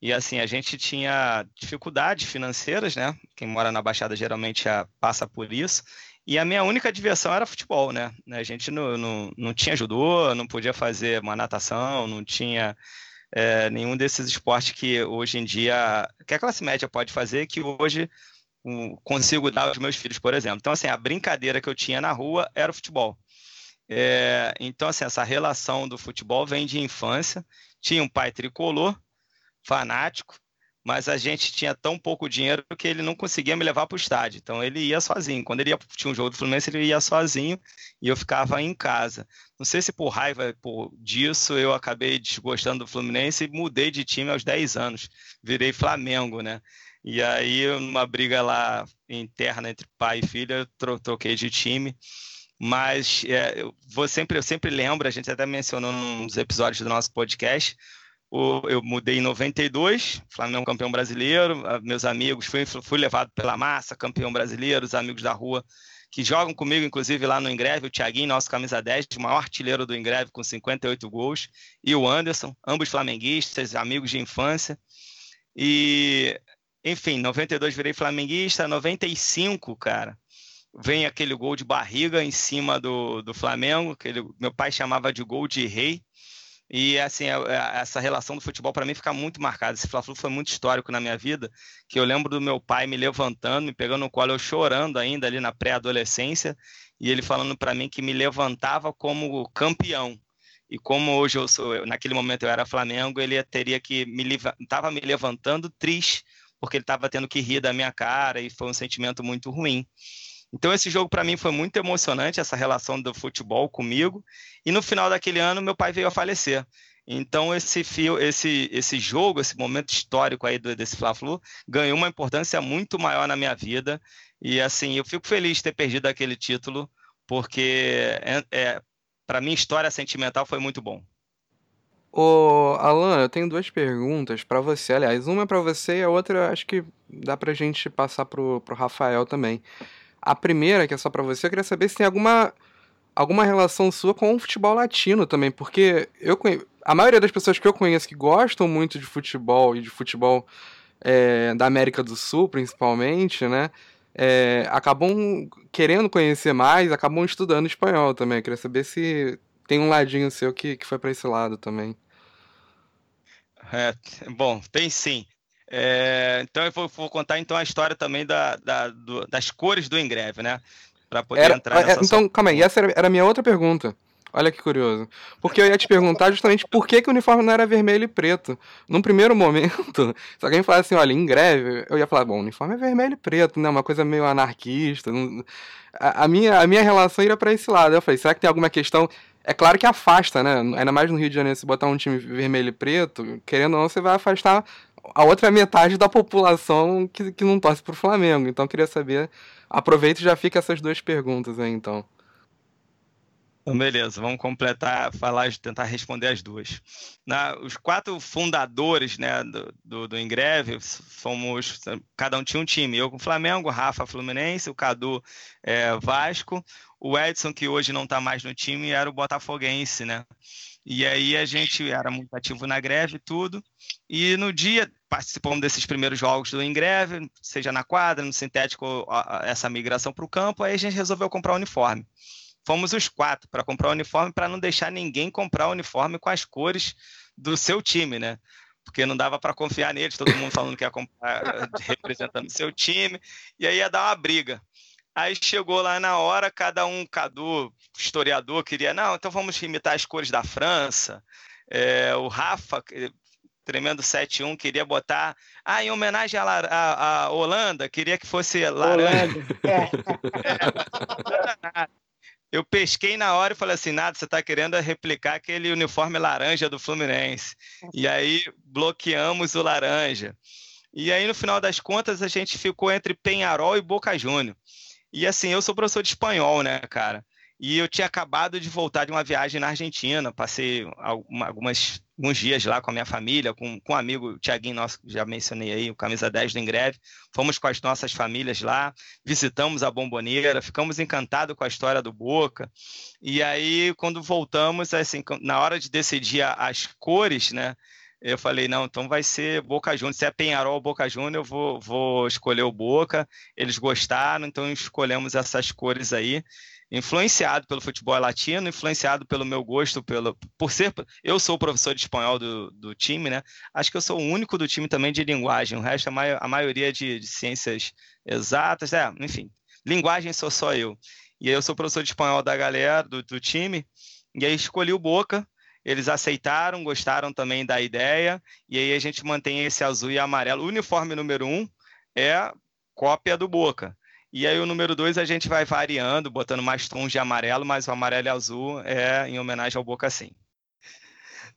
e assim, a gente tinha dificuldades financeiras, né, quem mora na Baixada geralmente passa por isso, e a minha única diversão era futebol, né, a gente não, não, não tinha judô, não podia fazer uma natação, não tinha é, nenhum desses esportes que hoje em dia, que a classe média pode fazer, que hoje um, consigo dar aos meus filhos, por exemplo. Então, assim, a brincadeira que eu tinha na rua era o futebol. É, então, assim, essa relação do futebol vem de infância. Tinha um pai tricolor, fanático, mas a gente tinha tão pouco dinheiro que ele não conseguia me levar para o estádio. Então ele ia sozinho. Quando ele ia, tinha um jogo do Fluminense, ele ia sozinho e eu ficava em casa. Não sei se por raiva por disso eu acabei desgostando do Fluminense e mudei de time aos 10 anos. Virei Flamengo, né? E aí, numa briga lá interna entre pai e filha, eu troquei de time. Mas é, eu, vou sempre, eu sempre lembro, a gente até mencionou nos episódios do nosso podcast, eu mudei em 92, Flamengo campeão brasileiro, meus amigos, fui, fui levado pela massa, campeão brasileiro, os amigos da rua que jogam comigo, inclusive lá no Ingreve, o Thiaguinho, nosso camisa 10, o maior artilheiro do Ingreve com 58 gols, e o Anderson, ambos flamenguistas, amigos de infância. E, enfim, 92 virei flamenguista, 95, cara, vem aquele gol de barriga em cima do, do Flamengo, que meu pai chamava de gol de rei, e assim, essa relação do futebol para mim fica muito marcada. Esse Fla-Flu foi muito histórico na minha vida, que eu lembro do meu pai me levantando, me pegando no colo, eu chorando ainda ali na pré-adolescência, e ele falando para mim que me levantava como campeão. E como hoje eu sou, naquele momento eu era Flamengo, ele teria que me estava me levantando triste, porque ele estava tendo que rir da minha cara e foi um sentimento muito ruim. Então esse jogo para mim foi muito emocionante, essa relação do futebol comigo. E no final daquele ano meu pai veio a falecer. Então esse fio, esse esse jogo, esse momento histórico aí desse Fla-Flu ganhou uma importância muito maior na minha vida. E assim, eu fico feliz de ter perdido aquele título, porque é, é para mim história sentimental foi muito bom. Ô, Alan, eu tenho duas perguntas para você. Aliás, uma é para você e a outra acho que dá pra gente passar pro, pro Rafael também. A primeira, que é só para você, eu queria saber se tem alguma, alguma relação sua com o futebol latino também, porque eu a maioria das pessoas que eu conheço que gostam muito de futebol e de futebol é, da América do Sul, principalmente, né? É, acabam querendo conhecer mais, acabam estudando espanhol também. Eu queria saber se tem um ladinho seu que, que foi para esse lado também. É, bom, tem sim. É, então eu vou, vou, contar então a história também da, da do, das cores do Engreve, né? Para poder era, entrar é, nessa Então, calma aí, essa era, era a minha outra pergunta. Olha que curioso. Porque eu ia te perguntar justamente por que, que o uniforme não era vermelho e preto. Num primeiro momento, se alguém falasse assim, olha, em greve, eu ia falar, bom, o uniforme é vermelho e preto, né? Uma coisa meio anarquista. A, a minha, a minha relação iria para esse lado. Eu falei, será que tem alguma questão. É claro que afasta, né? Ainda mais no Rio de Janeiro, se botar um time vermelho e preto, querendo ou não, você vai afastar a outra metade da população que, que não torce pro Flamengo. Então queria saber. Aproveita e já fica essas duas perguntas aí, então. Então, beleza, vamos completar, falar, tentar responder as duas. Na, os quatro fundadores né, do, do, do Ingreve fomos. Cada um tinha um time. Eu com o Flamengo, Rafa Fluminense, o Cadu é, Vasco, o Edson, que hoje não está mais no time, era o Botafoguense, né? E aí a gente era muito ativo na greve e tudo. E no dia participamos desses primeiros jogos do em greve, seja na quadra, no sintético, essa migração para o campo, aí a gente resolveu comprar o uniforme. Fomos os quatro para comprar o uniforme para não deixar ninguém comprar o uniforme com as cores do seu time, né? Porque não dava para confiar neles, todo mundo falando que ia comprar representando o seu time, e aí ia dar uma briga. Aí chegou lá na hora, cada um, Cadu, historiador, queria, não, então vamos imitar as cores da França. É, o Rafa tremendo 7-1, queria botar. Ah, em homenagem à, à, à Holanda, queria que fosse laranja. É. Eu pesquei na hora e falei assim: nada, você está querendo replicar aquele uniforme laranja do Fluminense. E aí bloqueamos o laranja. E aí, no final das contas, a gente ficou entre Penharol e Boca Júnior. E assim, eu sou professor de espanhol, né, cara? E eu tinha acabado de voltar de uma viagem na Argentina, passei algumas, alguns dias lá com a minha família, com, com um amigo, o Tiaguinho, nosso, já mencionei aí, o Camisa 10 do Ingreve. Fomos com as nossas famílias lá, visitamos a Bomboneira, ficamos encantados com a história do Boca. E aí, quando voltamos, assim, na hora de decidir as cores, né? Eu falei, não, então vai ser Boca Juniors. Se é Penharol ou Boca Juniors, eu vou, vou escolher o Boca. Eles gostaram, então escolhemos essas cores aí influenciado pelo futebol latino, influenciado pelo meu gosto, pelo, por ser. Eu sou o professor de espanhol do, do time, né? Acho que eu sou o único do time também de linguagem, o resto, a, mai, a maioria de, de, ciências exatas, é, enfim, linguagem sou só eu. E aí eu sou professor de espanhol da galera, do, do time, e aí escolhi o Boca. Eles aceitaram, gostaram também da ideia, e aí a gente mantém esse azul e amarelo. O uniforme número um é cópia do Boca. E aí o número 2 a gente vai variando, botando mais tons de amarelo, mas o amarelo e azul é em homenagem ao Boca Sim.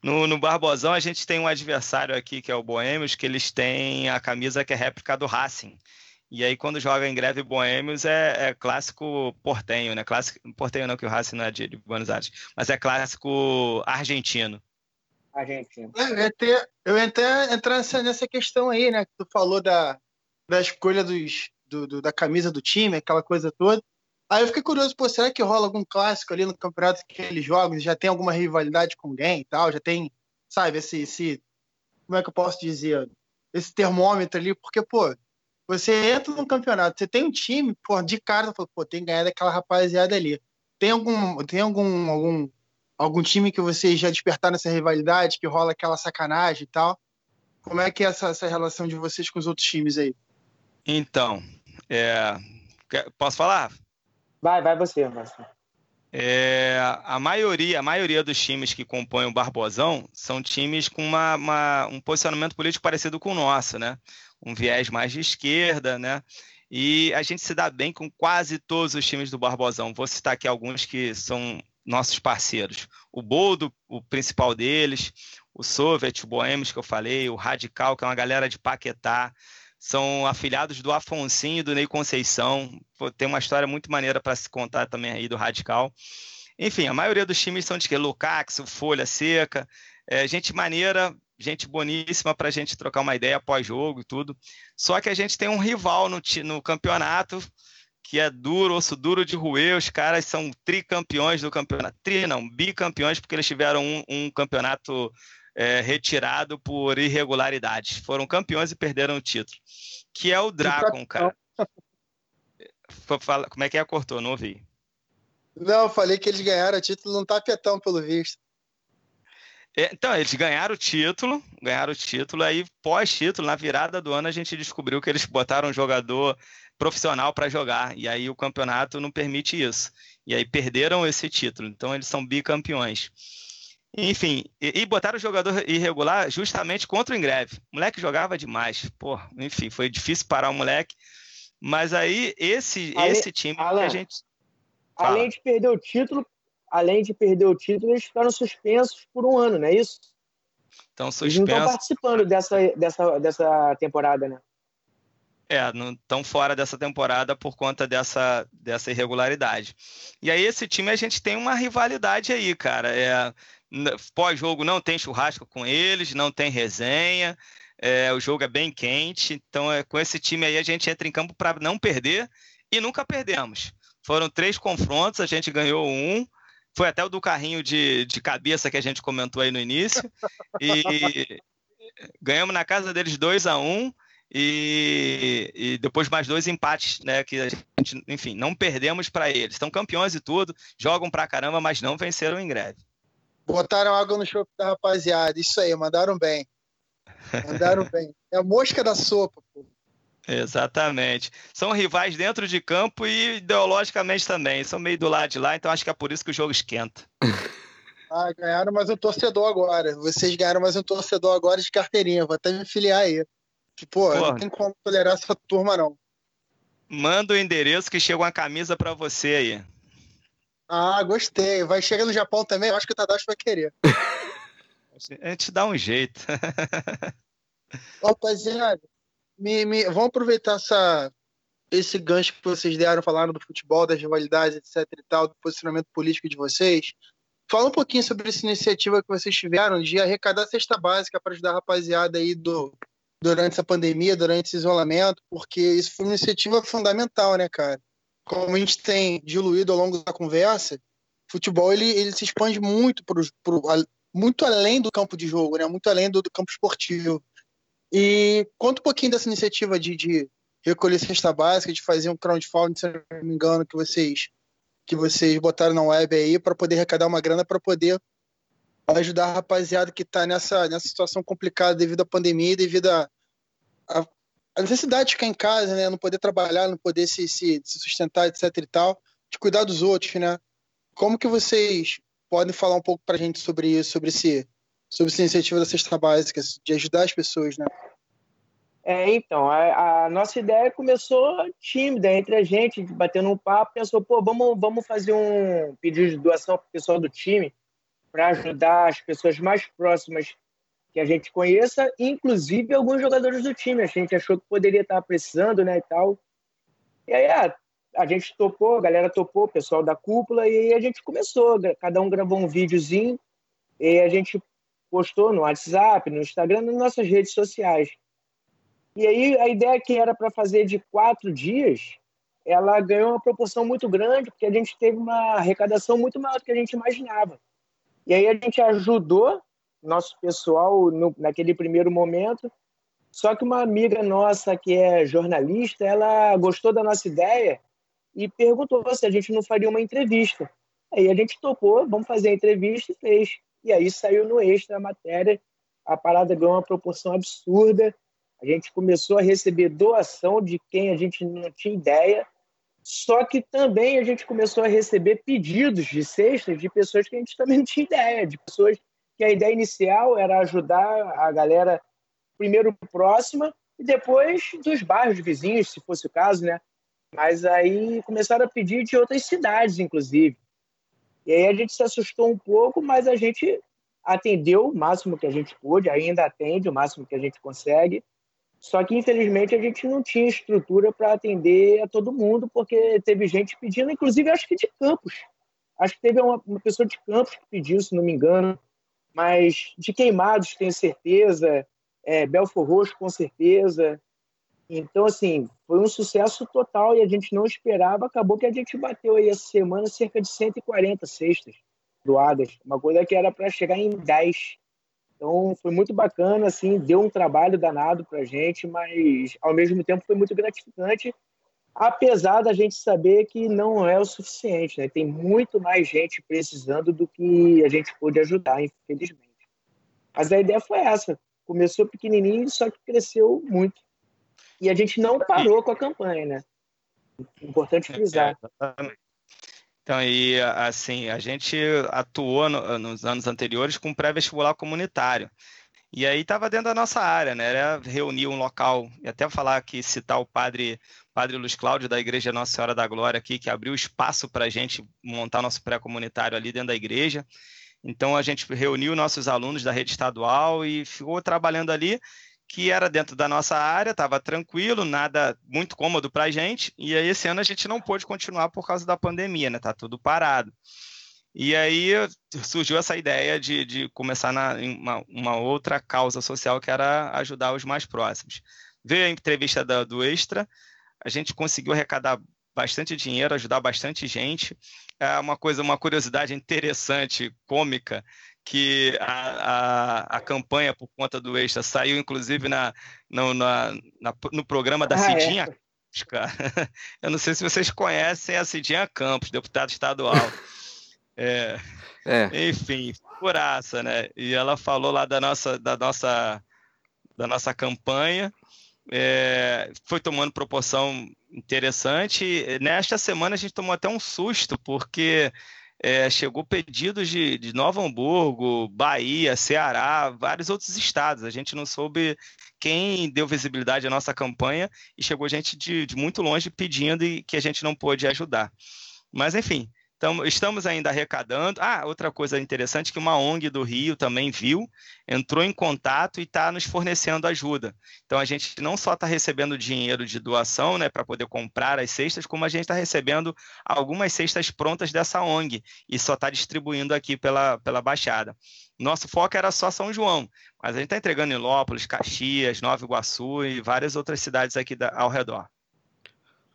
No, no Barbosão a gente tem um adversário aqui que é o Boêmios, que eles têm a camisa que é réplica do Racing. E aí quando joga em greve Boêmios é, é clássico portenho, né? Clássico, portenho não, que o Racing não é de, de Buenos Aires, mas é clássico argentino. Argentino. É, eu ia, ter, eu ia até entrar nessa, nessa questão aí, né? Que tu falou da, da escolha dos, do, do, da camisa do time, aquela coisa toda. Aí eu fiquei curioso, pô, será que rola algum clássico ali no campeonato que eles jogam? Já tem alguma rivalidade com alguém e tal? Já tem, sabe, esse, esse. Como é que eu posso dizer? Esse termômetro ali, porque, pô, você entra no campeonato, você tem um time, pô, de cara, pô, tem que ganhar daquela rapaziada ali. Tem algum, tem algum, algum, algum time que vocês já despertaram essa rivalidade, que rola aquela sacanagem e tal? Como é que é essa, essa relação de vocês com os outros times aí? Então, é, posso falar? Vai, vai você, Márcio. É, a maioria, a maioria dos times que compõem o Barbosão são times com uma, uma, um posicionamento político parecido com o nosso, né? Um viés mais de esquerda, né? E a gente se dá bem com quase todos os times do Barbosão. Vou citar aqui alguns que são nossos parceiros. O Boldo, o principal deles, o Soviet, o Boêmios que eu falei, o Radical, que é uma galera de Paquetá, são afiliados do Afonsinho e do Ney Conceição. Pô, tem uma história muito maneira para se contar também aí do Radical. Enfim, a maioria dos times são de que? Lucax, Folha Seca, é, gente maneira, gente boníssima para a gente trocar uma ideia pós-jogo e tudo. Só que a gente tem um rival no, no campeonato que é duro, osso duro de roer. Os caras são tricampeões do campeonato. Tri não, bicampeões, porque eles tiveram um, um campeonato é, retirado por irregularidades. Foram campeões e perderam o título. Que é o Dracon, cara. Como é que é? Cortou, não ouvi. Não, falei que eles ganharam o título num tapetão, pelo visto. É, então, eles ganharam o título, ganharam o título, aí pós-título, na virada do ano, a gente descobriu que eles botaram um jogador profissional para jogar, e aí o campeonato não permite isso. E aí perderam esse título, então eles são bicampeões. Enfim, e, e botaram o jogador irregular justamente contra o Ingreve. O moleque jogava demais. Pô, enfim, foi difícil parar o moleque. Mas aí, esse, esse time Alan, que a gente. Fala. Além de perder o título, além de perder o título, eles ficaram suspensos por um ano, não é isso? Estão suspensos. Eles não estão participando dessa, dessa, dessa temporada, né? É, não estão fora dessa temporada por conta dessa, dessa irregularidade. E aí, esse time, a gente tem uma rivalidade aí, cara. É, Pós-jogo não tem churrasco com eles, não tem resenha. É, o jogo é bem quente, então é, com esse time aí a gente entra em campo para não perder e nunca perdemos. Foram três confrontos, a gente ganhou um, foi até o do carrinho de, de cabeça que a gente comentou aí no início, e ganhamos na casa deles 2 a 1 um, e, e, depois mais dois empates, né? Que a gente, enfim, não perdemos para eles. Estão campeões e tudo, jogam pra caramba, mas não venceram em greve. Botaram água no chope da rapaziada. Isso aí, mandaram bem. Mandaram bem. É a mosca da sopa, pô. Exatamente. São rivais dentro de campo e ideologicamente também. São meio do lado de lá, então acho que é por isso que o jogo esquenta. Ah, ganharam mais um torcedor agora. Vocês ganharam mais um torcedor agora de carteirinha. Vou até me filiar aí. Pô, Pô. não tem como tolerar essa turma, não. Manda o endereço que chega uma camisa para você aí. Ah, gostei. Vai chegar no Japão também? Eu acho que o Tadashi vai querer. A gente dá um jeito. Rapaziada, me, me, vamos aproveitar essa, esse gancho que vocês deram, falaram do futebol, das rivalidades, etc e tal, do posicionamento político de vocês. Fala um pouquinho sobre essa iniciativa que vocês tiveram de arrecadar cesta básica para ajudar a rapaziada aí do, durante essa pandemia, durante esse isolamento, porque isso foi uma iniciativa fundamental, né, cara? Como a gente tem diluído ao longo da conversa, futebol ele, ele se expande muito pro, pro, muito além do campo de jogo, né? Muito além do, do campo esportivo. E conta um pouquinho dessa iniciativa de, de recolher cesta básica, de fazer um crowdfunding, se não me engano, que vocês que vocês botaram na web aí para poder arrecadar uma grana para poder ajudar a rapaziada que está nessa, nessa situação complicada devido à pandemia devido à a, necessidade de ficar em casa, né? Não poder trabalhar, não poder se, se, se, sustentar, etc e tal, de cuidar dos outros, né? Como que vocês podem falar um pouco para a gente sobre isso, sobre esse, sobre essa iniciativa da cesta básica, de ajudar as pessoas, né? É, então, a, a, nossa ideia começou tímida entre a gente, batendo um papo, pensou, pô, vamos, vamos fazer um pedido de doação para o pessoal do time, para ajudar as pessoas mais próximas que a gente conheça, inclusive alguns jogadores do time. A gente achou que poderia estar precisando, né, e tal. E aí a, ah, a gente topou, a galera topou, o pessoal da cúpula, e aí a gente começou. Cada um gravou um videozinho e a gente postou no WhatsApp, no Instagram, nas nossas redes sociais. E aí a ideia que era para fazer de quatro dias, ela ganhou uma proporção muito grande, porque a gente teve uma arrecadação muito maior do que a gente imaginava. E aí a gente ajudou nosso pessoal no, naquele primeiro momento. Só que uma amiga nossa que é jornalista, ela gostou da nossa ideia e perguntou se a gente não faria uma entrevista. Aí a gente topou, vamos fazer a entrevista e fez. E aí saiu no extra a matéria, a parada ganhou uma proporção absurda. A gente começou a receber doação de quem a gente não tinha ideia. Só que também a gente começou a receber pedidos de cestas de pessoas que a gente também não tinha ideia, de pessoas que a ideia inicial era ajudar a galera primeiro próxima e depois dos bairros vizinhos, se fosse o caso, né? Mas aí começaram a pedir de outras cidades, inclusive. E aí a gente se assustou um pouco, mas a gente atendeu o máximo que a gente pôde, ainda atende o máximo que a gente consegue. Só que, infelizmente, a gente não tinha estrutura para atender a todo mundo, porque teve gente pedindo, inclusive, acho que de Campos. Acho que teve uma, uma pessoa de Campos que pediu, se não me engano mas de Queimados tenho certeza, é, Belfor Roxo com certeza. Então, assim, foi um sucesso total e a gente não esperava. Acabou que a gente bateu aí essa semana cerca de 140 cestas doadas, uma coisa que era para chegar em 10. Então, foi muito bacana, assim, deu um trabalho danado para a gente, mas ao mesmo tempo foi muito gratificante apesar da gente saber que não é o suficiente, né? Tem muito mais gente precisando do que a gente pôde ajudar, infelizmente. Mas a ideia foi essa. Começou pequenininho, só que cresceu muito. E a gente não parou com a campanha, né? Importante frisar. É, então, e assim, a gente atuou no, nos anos anteriores com pré-vestibular comunitário. E aí estava dentro da nossa área, né? Era reunir um local, e até falar aqui, citar o padre Padre Luiz Cláudio, da Igreja Nossa Senhora da Glória, aqui, que abriu espaço para a gente montar nosso pré-comunitário ali dentro da igreja. Então, a gente reuniu nossos alunos da rede estadual e ficou trabalhando ali, que era dentro da nossa área, estava tranquilo, nada muito cômodo para a gente. E aí, esse ano, a gente não pôde continuar por causa da pandemia, né? Está tudo parado. E aí surgiu essa ideia de, de começar na, uma, uma, outra causa social que era ajudar os mais próximos. Veio a entrevista da, do Extra, a gente conseguiu arrecadar bastante dinheiro, ajudar bastante gente. É uma coisa, uma curiosidade interessante, cômica, que a, a, a campanha por conta do Extra saiu, inclusive, na, no, na, na, no programa da ah, é? Cidinha é? Eu não sei se vocês conhecem a Cidinha Campos, deputada estadual. É, é. Enfim, curaça, né? E ela falou lá da nossa, da nossa, da nossa campanha é, foi tomando proporção interessante. Nesta semana a gente tomou até um susto, porque é, chegou pedidos de, de Novo Hamburgo, Bahia, Ceará, vários outros estados. A gente não soube quem deu visibilidade à nossa campanha e chegou gente de, de muito longe pedindo e que a gente não pôde ajudar. Mas, enfim, então, estamos ainda arrecadando. Ah, outra coisa interessante que uma ONG do Rio também viu, entrou em contato e está nos fornecendo ajuda. Então, a gente não só está recebendo dinheiro de doação né, para poder comprar as cestas, como a gente está recebendo algumas cestas prontas dessa ONG e só está distribuindo aqui pela, pela Baixada. Nosso foco era só São João, mas a gente está entregando em Lópolis, Caxias, Nova Iguaçu e várias outras cidades aqui da, ao redor.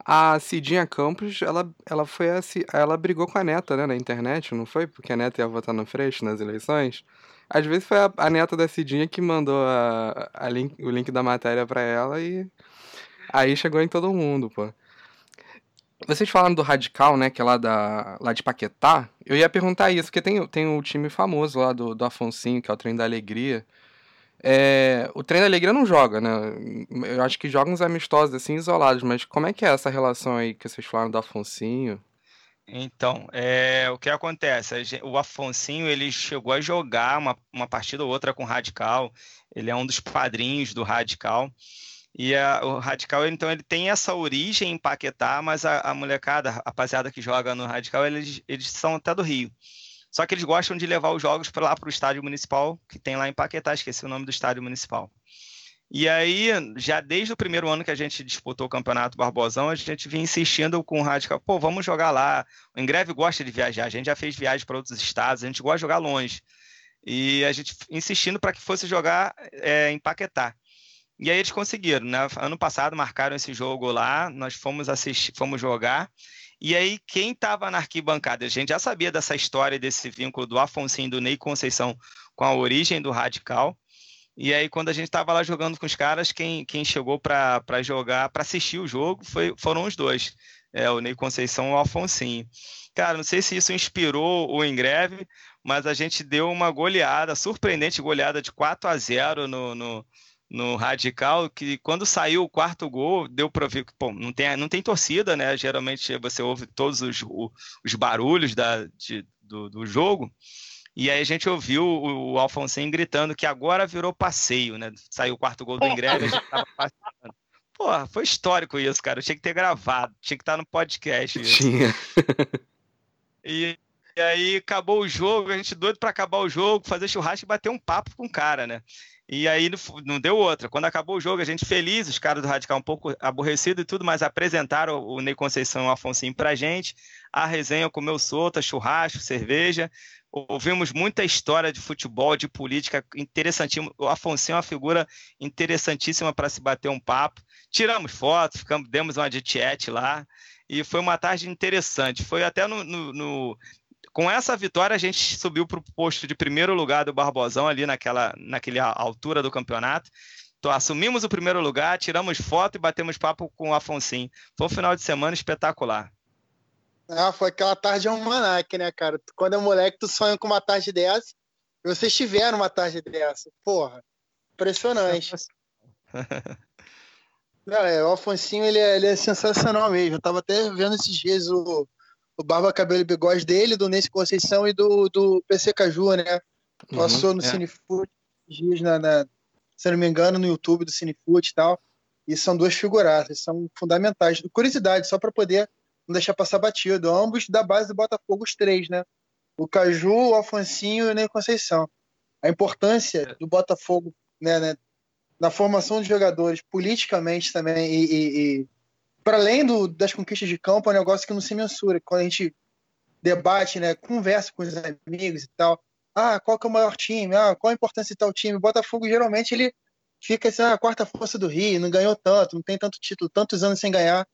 A Cidinha Campos, ela, ela foi a, ela brigou com a neta, né, na internet, não foi? Porque a neta ia votar no Freixo nas eleições. Às vezes foi a, a neta da Cidinha que mandou a, a link, o link da matéria para ela e aí chegou em todo mundo, pô. Vocês falaram do Radical, né, que é lá, da, lá de Paquetá. Eu ia perguntar isso, porque tem, tem o time famoso lá do, do Afonsinho, que é o Trem da Alegria. É, o Trem da Alegria não joga, né? Eu acho que joga uns amistosos assim, isolados, mas como é que é essa relação aí que vocês falaram do Afonsinho? Então, é, o que acontece? O Afonsinho ele chegou a jogar uma, uma partida ou outra com o Radical. Ele é um dos padrinhos do Radical. E a, o Radical, então, ele tem essa origem em Paquetá, mas a, a molecada, a rapaziada que joga no Radical, eles, eles são até do Rio. Só que eles gostam de levar os jogos para lá para o estádio municipal, que tem lá em Paquetá, esqueci o nome do estádio municipal. E aí, já desde o primeiro ano que a gente disputou o Campeonato Barbosão, a gente vinha insistindo com o Radical, pô, vamos jogar lá. O Engreve gosta de viajar, a gente já fez viagem para outros estados, a gente gosta de jogar longe. E a gente insistindo para que fosse jogar é, em Paquetá. E aí eles conseguiram, né? Ano passado marcaram esse jogo lá, nós fomos assistir, fomos jogar. E aí, quem estava na arquibancada? A gente já sabia dessa história, desse vínculo do Afonso e do Ney Conceição com a origem do Radical. E aí, quando a gente estava lá jogando com os caras, quem, quem chegou para jogar, para assistir o jogo, foi, foram os dois, é, o Ney Conceição e o Alfonsinho. Cara, não sei se isso inspirou o Engreve, mas a gente deu uma goleada, surpreendente goleada de 4 a 0 no, no, no Radical, que quando saiu o quarto gol, deu para ver que pô, não, tem, não tem torcida, né? Geralmente você ouve todos os, os barulhos da, de, do, do jogo. E aí a gente ouviu o, o Alfonsinho gritando que agora virou passeio, né? Saiu o quarto gol do Ingreve, a gente tava passeando. Pô, foi histórico isso, cara. Eu tinha que ter gravado, tinha que estar no podcast. Isso. Tinha. e, e, aí acabou o jogo, a gente doido para acabar o jogo, fazer churrasco e bater um papo com o cara, né? E aí não deu outra. Quando acabou o jogo, a gente feliz, os caras do Radical um pouco aborrecido e tudo, mas apresentaram o Ney Conceição e o Afonso pra gente. A resenha comeu solta, churrasco, cerveja. Ouvimos muita história de futebol, de política interessantíssima. O Afonso é uma figura interessantíssima para se bater um papo. Tiramos fotos, ficamos, demos uma de lá. E foi uma tarde interessante. Foi até no, no, no com essa vitória, a gente subiu para o posto de primeiro lugar do Barbosão, ali naquela, naquela altura do campeonato. Então, assumimos o primeiro lugar, tiramos foto e batemos papo com o Afonso. Foi um final de semana espetacular. Ah, foi aquela tarde almanac, né, cara? Quando é moleque, tu sonha com uma tarde dessa. E vocês tiveram uma tarde dessa. Porra, impressionante. Não, é, o Afonsinho, ele é, ele é sensacional mesmo. Eu tava até vendo esses dias o, o Barba Cabelo e Bigode dele, do Nesse Conceição e do, do PC Caju, né? Uhum, Passou no é. Cinefoot, na, na, se não me engano, no YouTube do Cinefoot e tal. E são duas figuraças, são fundamentais. Curiosidade, só para poder não deixar passar batido. Ambos da base do Botafogo, os três, né? O Caju, o Alfonsinho e o Ney Conceição. A importância do Botafogo né, né, na formação de jogadores, politicamente também, e, e, e para além do, das conquistas de campo, é um negócio que não se mensura. Quando a gente debate, né, conversa com os amigos e tal, ah, qual que é o maior time? Ah, qual a importância de tal time? O Botafogo geralmente ele fica assim, ah, a quarta força do Rio, não ganhou tanto, não tem tanto título, tantos anos sem ganhar,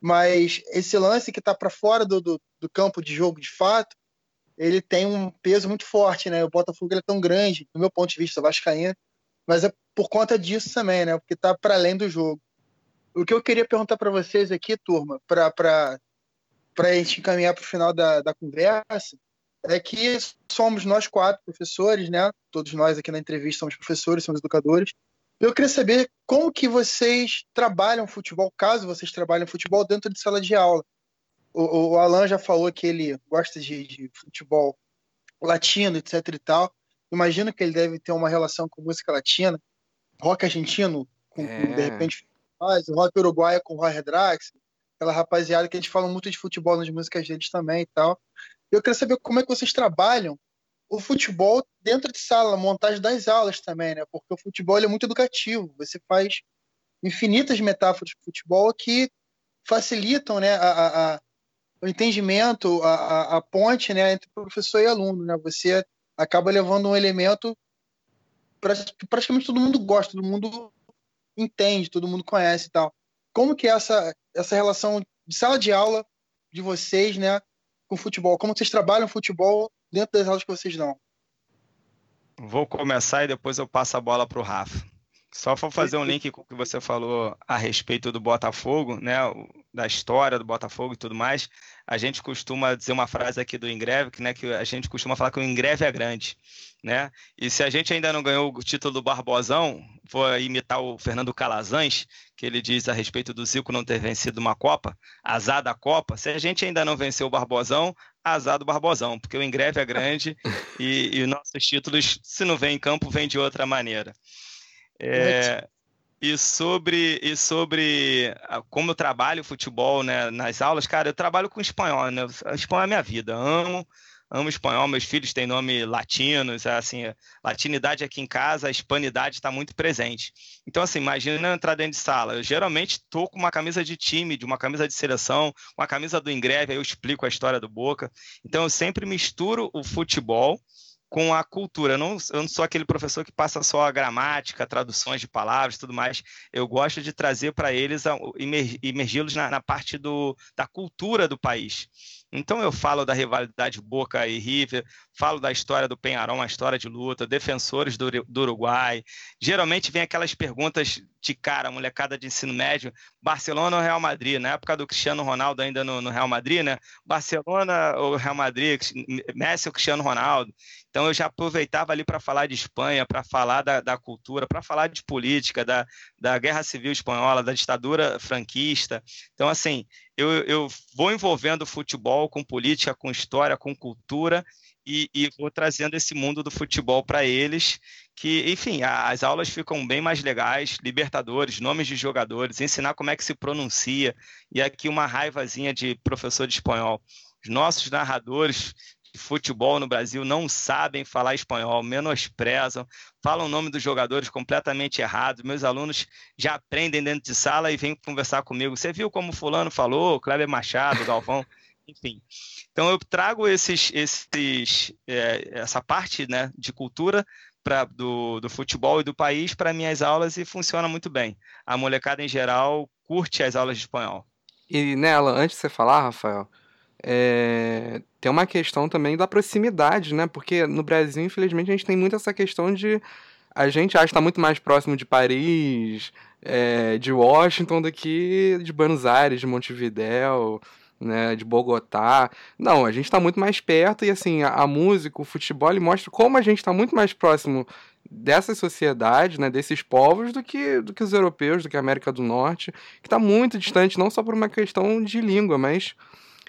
mas esse lance que está para fora do, do, do, campo de jogo de fato, ele tem um peso muito forte, né? O Botafogo ele é tão grande, do meu ponto de vista, vascaíno, mas é por conta disso também, né? Porque está para além do jogo. O que eu queria perguntar para vocês aqui, turma, para a gente encaminhar para o final da, da conversa, é que somos nós quatro professores, né? Todos nós aqui na entrevista somos professores, somos educadores. Eu queria saber como que vocês trabalham futebol, caso vocês trabalhem futebol dentro de sala de aula. o, o Alan já falou que ele gosta de, de futebol latino, etc e tal. Imagino que ele deve ter uma relação com música latina, rock argentino, com, É. de repente, faz, rock uruguaio com Roy Drax, aquela rapaziada que eles falam muito de futebol nas músicas deles também e tal. Eu queria saber como é que vocês trabalham o futebol dentro de sala, a montagem das aulas também, né? Porque o futebol é muito educativo, você faz infinitas metáforas de futebol que facilitam, né, a, a- a- o entendimento, a, a- a ponte, né, entre professor e aluno, né? Você acaba levando um elemento que praticamente todo mundo gosta, todo mundo entende, todo mundo conhece e tal. Como que é essa essa relação de sala de aula de vocês, né, com futebol? Como vocês trabalham futebol dentro das aulas que vocês dão? Vou começar e depois eu passo a bola para o Rafa. Só para fazer um link com o que você falou a respeito do Botafogo, né, da história do Botafogo e tudo mais, a gente costuma dizer uma frase aqui do Ingreve, que, né, que a gente costuma falar que o Ingreve é grande, né? E se a gente ainda não ganhou o título do Barbosão, vou imitar o Fernando Calazans, que ele diz a respeito do Zico não ter vencido uma Copa, azar da Copa, se a gente ainda não venceu o Barbosão, azar do Barbosão, porque o Ingreve é grande e, e nossos títulos, se não vem em campo, vem de outra maneira. É, e sobre, e sobre como eu trabalho futebol né, nas aulas, cara, eu trabalho com espanhol, né? Espanhol é minha vida, amo, amo espanhol, meus filhos têm nome latinos, assim, latinidade aqui em casa, a hispanidade está muito presente. Então, assim, imagina eu entrar dentro de sala, eu geralmente estou com uma camisa de time, de uma camisa de seleção, uma camisa do Ingreve, aí eu explico a história do Boca. Então, eu sempre misturo o futebol com a cultura. Eu não, eu não sou aquele professor que passa só a gramática, traduções de palavras tudo mais. Eu gosto de trazer para eles, imergi-los na, na parte do, da cultura do país. Então eu falo da rivalidade Boca e River, falo da história do Penharol, uma história de luta, defensores do, do Uruguai. Geralmente vem aquelas perguntas de cara, molecada de ensino médio, Barcelona ou Real Madrid? Na época do Cristiano Ronaldo ainda no, no Real Madrid, né? Barcelona ou Real Madrid, Messi ou Cristiano Ronaldo? Então eu já aproveitava ali para falar de Espanha, para falar da, da cultura, para falar de política, da, da Guerra Civil Espanhola, da ditadura franquista. Então, assim, eu, eu vou envolvendo futebol com política, com história, com cultura e, e vou trazendo esse mundo do futebol para eles, que, enfim, as aulas ficam bem mais legais, Libertadores, nomes de jogadores, ensinar como é que se pronuncia, e aqui uma raivazinha de professor de espanhol. Os nossos narradores futebol no Brasil não sabem falar espanhol, menosprezam, falam o nome dos jogadores completamente errado. Meus alunos já aprendem dentro de sala e vêm conversar comigo. Você viu como fulano falou, Kleber Machado, Galvão, enfim. Então eu trago esses, esses, é, essa parte né, de cultura pra, do, do futebol e do país para minhas aulas e funciona muito bem. A molecada em geral curte as aulas de espanhol. E nela, antes de você falar, Rafael, é, tem uma questão também da proximidade, né? Porque no Brasil, infelizmente, a gente tem muito essa questão de. A gente acha que está muito mais próximo de Paris, é, de Washington, do que de Buenos Aires, de Montevidéu, né, de Bogotá. Não, a gente está muito mais perto e, assim, a, a música, o futebol, ele mostra como a gente está muito mais próximo dessas sociedades, né, desses povos, do que, do que os europeus, do que a América do Norte, que está muito distante, não só por uma questão de língua, mas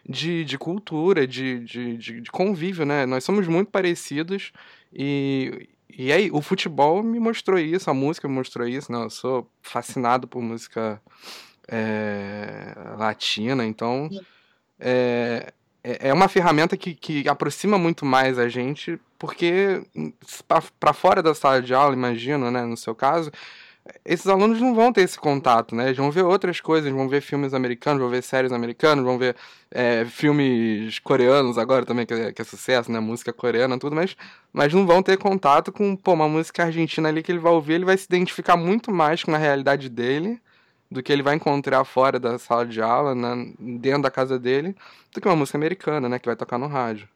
de, de cultura, de, de, de, de convívio, né? Nós somos muito parecidos e, e aí o futebol me mostrou isso, a música me mostrou isso, né? Eu sou fascinado por música é, latina, então é, é é uma ferramenta que, que aproxima muito mais a gente, porque para fora da sala de aula, imagino, né, no seu caso, esses alunos não vão ter esse contato, né? Eles vão ver outras coisas, vão ver filmes americanos, vão ver séries americanas, vão ver é, filmes coreanos agora também, que é, que é sucesso, né? Música coreana, tudo, mas, mas não vão ter contato com pô, uma música argentina ali que ele vai ouvir, ele vai se identificar muito mais com a realidade dele do que ele vai encontrar fora da sala de aula, né, dentro da casa dele, do que uma música americana, né? Que vai tocar no rádio.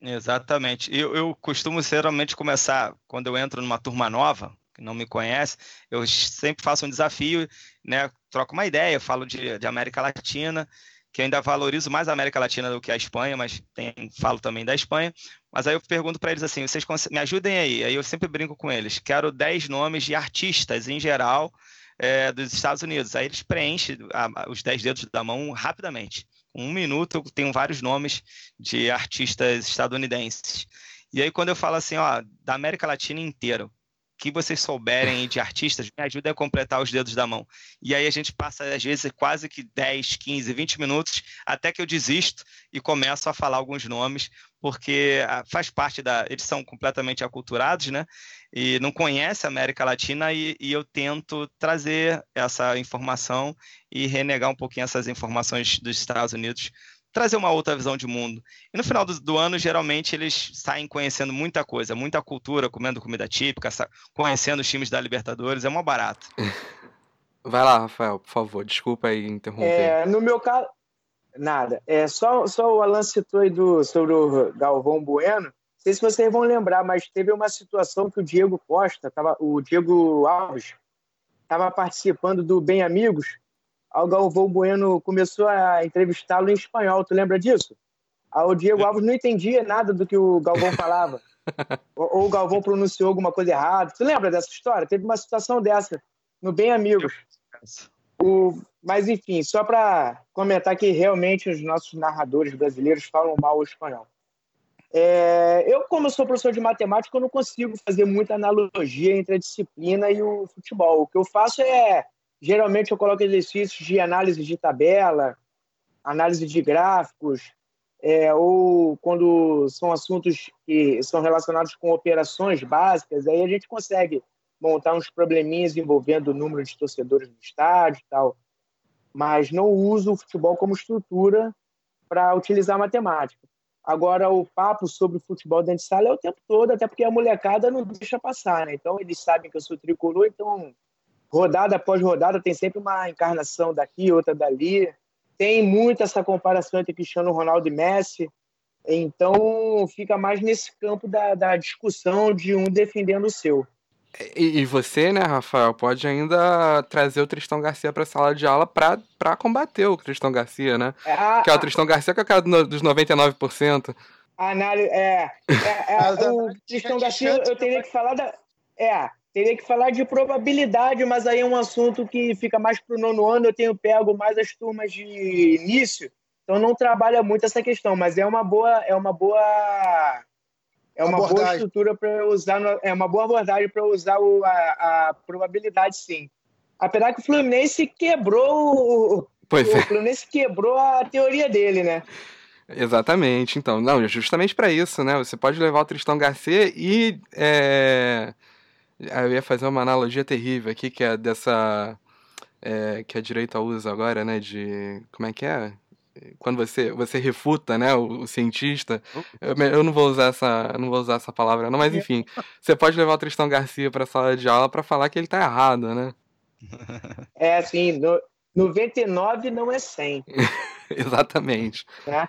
Exatamente. Eu, eu costumo geralmente começar, quando eu entro numa turma nova, não me conhece, eu sempre faço um desafio, né? Troco uma ideia, falo de, de América Latina, que eu ainda valorizo mais a América Latina do que a Espanha, mas tem, falo também da Espanha. Mas aí eu pergunto para eles assim: vocês me ajudem aí? Aí eu sempre brinco com eles. Quero 10 nomes de artistas em geral é, dos Estados Unidos. Aí eles preenchem a, os 10 dedos da mão rapidamente. Um minuto, eu tenho vários nomes de artistas estadunidenses. E aí, quando eu falo assim, ó, da América Latina inteira, que vocês souberem de artistas, me ajudem a completar os dedos da mão. E aí a gente passa, às vezes, quase que 10, 15, 20 minutos, até que eu desisto e começo a falar alguns nomes, porque ah, faz parte da. Eles são completamente aculturados, né? E não conhecem a América Latina, e, e eu tento trazer essa informação e renegar um pouquinho essas informações dos Estados Unidos trazer uma outra visão de mundo. E no final do, do, ano, geralmente, eles saem conhecendo muita coisa, muita cultura, comendo comida típica, conhecendo os times da Libertadores, é uma barata. Vai lá, Rafael, por favor, desculpa aí interromper. É, no meu caso, nada. É, só, só o Alan citou aí do, sobre o Galvão Bueno. Não sei se vocês vão lembrar, mas teve uma situação que o Diego Costa, tava, o Diego Alves, estava participando do Bem Amigos, o Galvão Bueno começou a entrevistá-lo em espanhol. Tu lembra disso? Aí o Diego Alves não entendia nada do que o Galvão falava. ou, ou, o Galvão pronunciou alguma coisa errada. Tu lembra dessa história? Teve uma situação dessa no Bem Amigos. O, mas, enfim, só para comentar que realmente os nossos narradores brasileiros falam mal o espanhol. É, eu, como sou professor de matemática, eu não consigo fazer muita analogia entre a disciplina e o futebol. O que eu faço é Geralmente eu coloco exercícios de análise de tabela, análise de gráficos, é, ou quando são assuntos que são relacionados com operações básicas, aí a gente consegue montar uns probleminhas envolvendo o número de torcedores do estádio e tal. Mas não uso o futebol como estrutura para utilizar matemática. Agora, o papo sobre o futebol dentro de sala é o tempo todo, até porque a molecada não deixa passar, né? Então, eles sabem que eu sou tricolor, então rodada após rodada tem sempre uma encarnação daqui, outra dali. Tem muito essa comparação entre Cristiano Ronaldo e Messi. Então fica mais nesse campo da, da discussão de um defendendo o seu. E, e, você, né, Rafael, pode ainda trazer o Tristão Garcia para a sala de aula para combater o Tristão Garcia, né? É, que é o Tristão Garcia que é o cara dos 99%. Análise, é, é, é o Tristão Garcia, eu teria que falar da. É, Teria que falar de probabilidade, mas aí é um assunto que fica mais para o nono ano. Eu tenho pego mais as turmas de início, então não trabalha muito essa questão, mas é uma boa, é uma boa, é uma abordagem. boa estrutura para usar, é uma boa abordagem para usar o, a, a, probabilidade, sim. Apesar que o Fluminense quebrou, pois o, é. o Fluminense quebrou a teoria dele, né? Exatamente, então, não, justamente para isso, né? Você pode levar o Tristão Garcia e é eu ia fazer uma analogia terrível aqui, que é dessa. É, que a direita usa agora, né? De. Como é que é? Quando você, você refuta, né, o, o cientista, eu, eu, não vou usar essa, não vou usar essa palavra, não, mas enfim, você pode levar o Tristão Garcia para a sala de aula para falar que ele tá errado, né? É assim, no, 99 não é 100. Exatamente. É.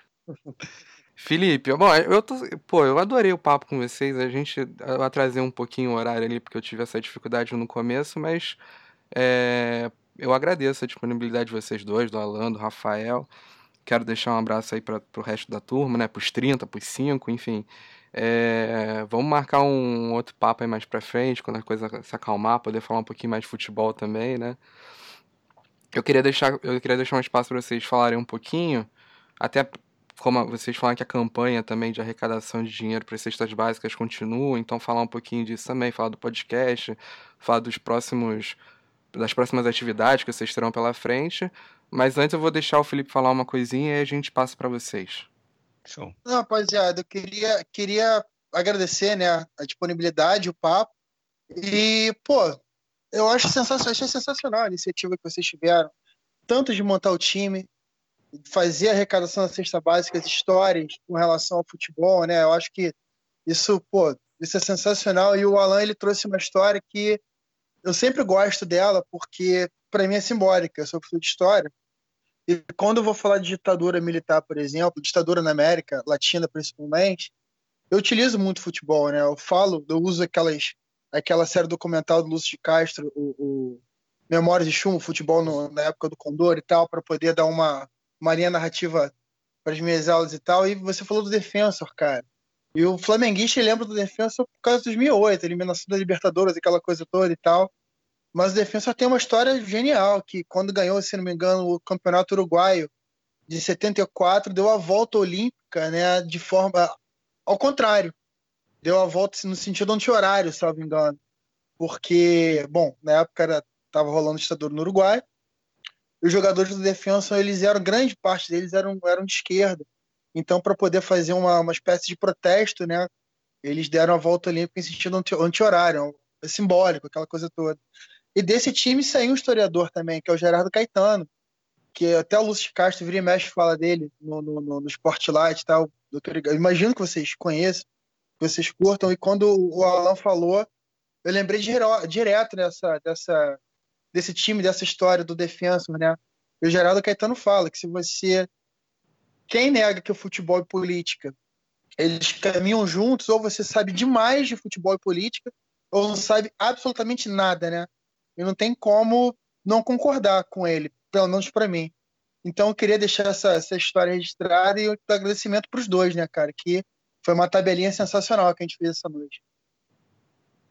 Felipe, bom, eu tô, pô, eu adorei o papo com vocês. A gente atrasei um pouquinho o horário ali porque eu tive essa dificuldade no começo, mas é, eu agradeço a disponibilidade de vocês dois, do Alan, do Rafael. Quero deixar um abraço aí para o resto da turma, né? Pros 30, pros 5, enfim. É, vamos marcar um outro papo aí mais pra frente, quando a coisa se acalmar, poder falar um pouquinho mais de futebol também, né? Eu queria deixar, eu queria deixar um espaço para vocês falarem um pouquinho, até como vocês falaram que a campanha também de arrecadação de dinheiro para cestas básicas continua, então falar um pouquinho disso também, falar do podcast, falar dos próximos das próximas atividades que vocês terão pela frente. Mas antes eu vou deixar o Felipe falar uma coisinha e a gente passa para vocês. Show. Não, rapaziada, eu queria, queria agradecer né, a disponibilidade, o papo. E, pô, eu acho sensacional, achei sensacional a iniciativa que vocês tiveram, tanto de montar o time, fazer arrecadação da cesta básica, as histórias com relação ao futebol, né? Eu acho que isso, pô, isso é sensacional. E o Alan ele trouxe uma história que eu sempre gosto dela porque para mim é simbólica. Eu sou professor de história e quando eu vou falar de ditadura militar, por exemplo, ditadura na América Latina principalmente, eu utilizo muito futebol, né? Eu falo, eu uso aquelas aquela série documental do Lúcio de Castro, o, o Memórias de Chumbo, futebol no, na época do Condor e tal, para poder dar uma uma linha narrativa para as minhas aulas e tal, e você falou do Defensor, cara. E o flamenguista lembra do Defensor por causa de 2008, eliminação da Libertadores, aquela coisa toda e tal. Mas o Defensa tem uma história genial, que quando ganhou, se não me engano, o Campeonato Uruguaio de 74, deu a volta olímpica, né, de forma ao contrário. Deu a volta no sentido anti-horário, se não me engano. Porque, bom, na época era, tava rolando ditadura no Uruguai, os jogadores do Defensa, eles eram, grande parte deles eram, eram de esquerda. Então, para poder fazer uma, uma espécie de protesto, né, eles deram a volta olímpica em sentido anti-horário, é simbólico, aquela coisa toda. E desse time saiu um historiador também, que é o Gerardo Caetano, que até o Lúcio Castro vira e mexe fala dele no, no, no, no Spotlight e tal. Doutor, eu imagino que vocês conheçam, que vocês curtam. E quando o Alan falou, eu lembrei direto dessa, dessa, desse time, dessa história do Defensor, né? E o Gerardo Caetano fala que se você. Quem nega que o futebol e política eles caminham juntos, ou você sabe demais de futebol e política, ou não sabe absolutamente nada, né? E não tem como não concordar com ele, pelo menos para mim. Então eu queria deixar essa, essa história registrada e um agradecimento para os dois, né, cara? Que foi uma tabelinha sensacional que a gente fez essa noite.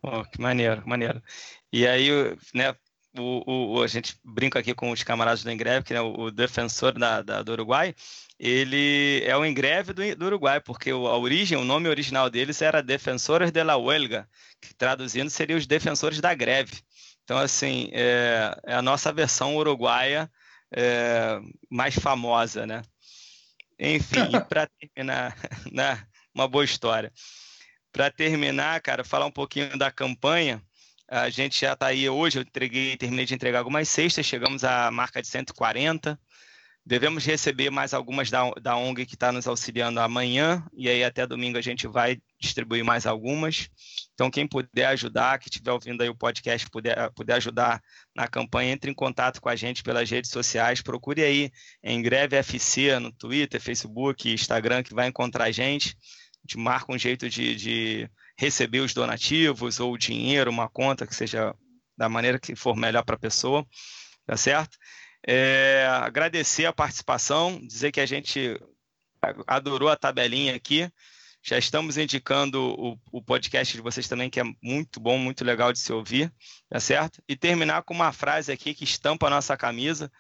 Oh, que maneiro, maneiro. E aí, né, o, o, a gente brinca aqui com os camaradas do Engreve, que é o, o defensor da, da, do Uruguai, ele é o Engreve do, do Uruguai, porque a origem, o nome original deles era Defensores de la Huelga, que traduzindo seria os defensores da greve. Então, assim, é, é a nossa versão uruguaia é, mais famosa, né? Enfim, para terminar, né, uma boa história. Para terminar, cara, falar um pouquinho da campanha. A gente já está aí hoje, eu entreguei, terminei de entregar algumas cestas, chegamos à marca de 140. Devemos receber mais algumas da, da ONG que está nos auxiliando amanhã, e aí até domingo a gente vai distribuir mais algumas. Então, quem puder ajudar, que estiver ouvindo aí o podcast, puder, puder ajudar na campanha, entre em contato com a gente pelas redes sociais. Procure aí em Greve FC no Twitter, Facebook, Instagram, que vai encontrar a gente. A gente marca um jeito de, de receber os donativos ou o dinheiro, uma conta que seja da maneira que for melhor para a pessoa, tá certo? É, agradecer a participação, dizer que a gente adorou a tabelinha aqui. Já estamos indicando o, o, podcast de vocês também, que é muito bom, muito legal de se ouvir, tá certo? E terminar com uma frase aqui que estampa a nossa camisa,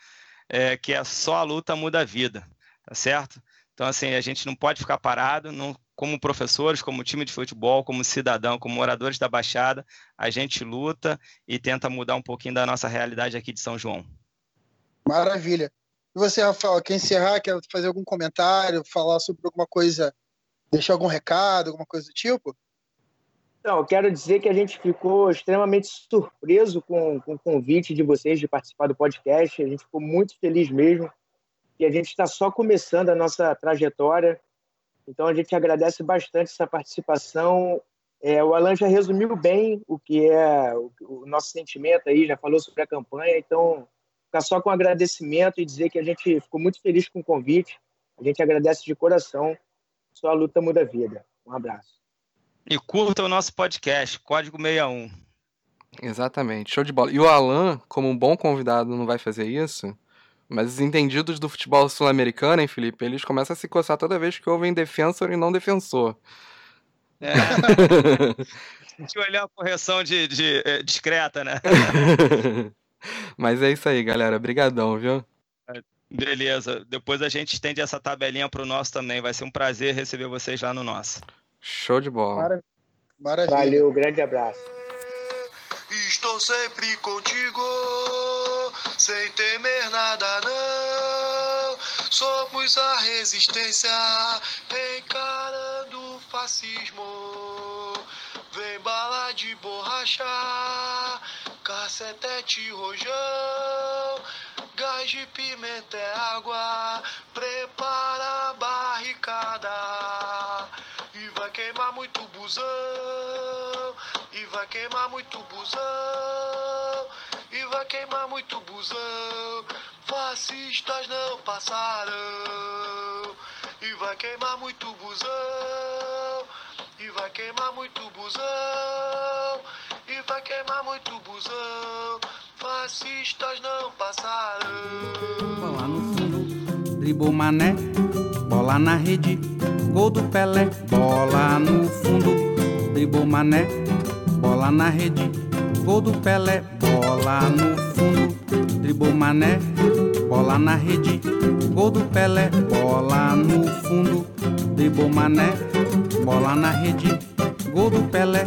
é, que é só a luta muda a vida, tá certo? Então, assim, a gente não pode ficar parado, não, como professores, como time de futebol, como cidadão, como moradores da Baixada, a gente luta e tenta mudar um pouquinho da nossa realidade aqui de São João. Maravilha. E você, Rafael, quer encerrar, quer fazer algum comentário, falar sobre alguma coisa deixar algum recado, alguma coisa do tipo? Não, eu quero dizer que a gente ficou extremamente surpreso com, com o convite de vocês de participar do podcast. A gente ficou muito feliz mesmo. E a gente está só começando a nossa trajetória. Então a gente agradece bastante essa participação. É, o Alan já resumiu bem o que é o, o, nosso sentimento aí, já falou sobre a campanha. Então, ficar só com agradecimento e dizer que a gente ficou muito feliz com o convite. A gente agradece de coração só a luta muda a vida. Um abraço. E curta o nosso podcast, Código 61. Exatamente, show de bola. E o Alan, como um bom convidado, não vai fazer isso? Mas os entendidos do futebol sul-americano, hein, Felipe? Eles começam a se coçar toda vez que ouvem defensor e não defensor. É. Deixa eu olhar a correção de, de, de, discreta, né? Mas é isso aí, galera. Obrigadão, viu? Beleza. Depois a gente estende essa tabelinha para o nosso também. Vai ser um prazer receber vocês lá no nosso. Show de bola. Maravilha. Valeu, grande abraço. Estou sempre contigo, sem temer nada não. Somos a resistência, encarando o fascismo. Vem bala de borracha, cacetete rojão Gás de pimenta é água, prepara a barricada. E vai queimar muito busão, e vai queimar muito busão, e vai queimar muito busão. Fascistas não passarão, e vai queimar muito busão, e vai queimar muito busão, e vai queimar muito busão fascistas não passarão. Bola no fundo, dribou mané, bola na rede, gol do Pelé. Bola no fundo, dribou mané, bola na rede, gol do Pelé. bola no fundo, dribou mané, bola na rede, gol do Pelé, bola no fundo, dribou mané, bola na rede, gol do Pelé,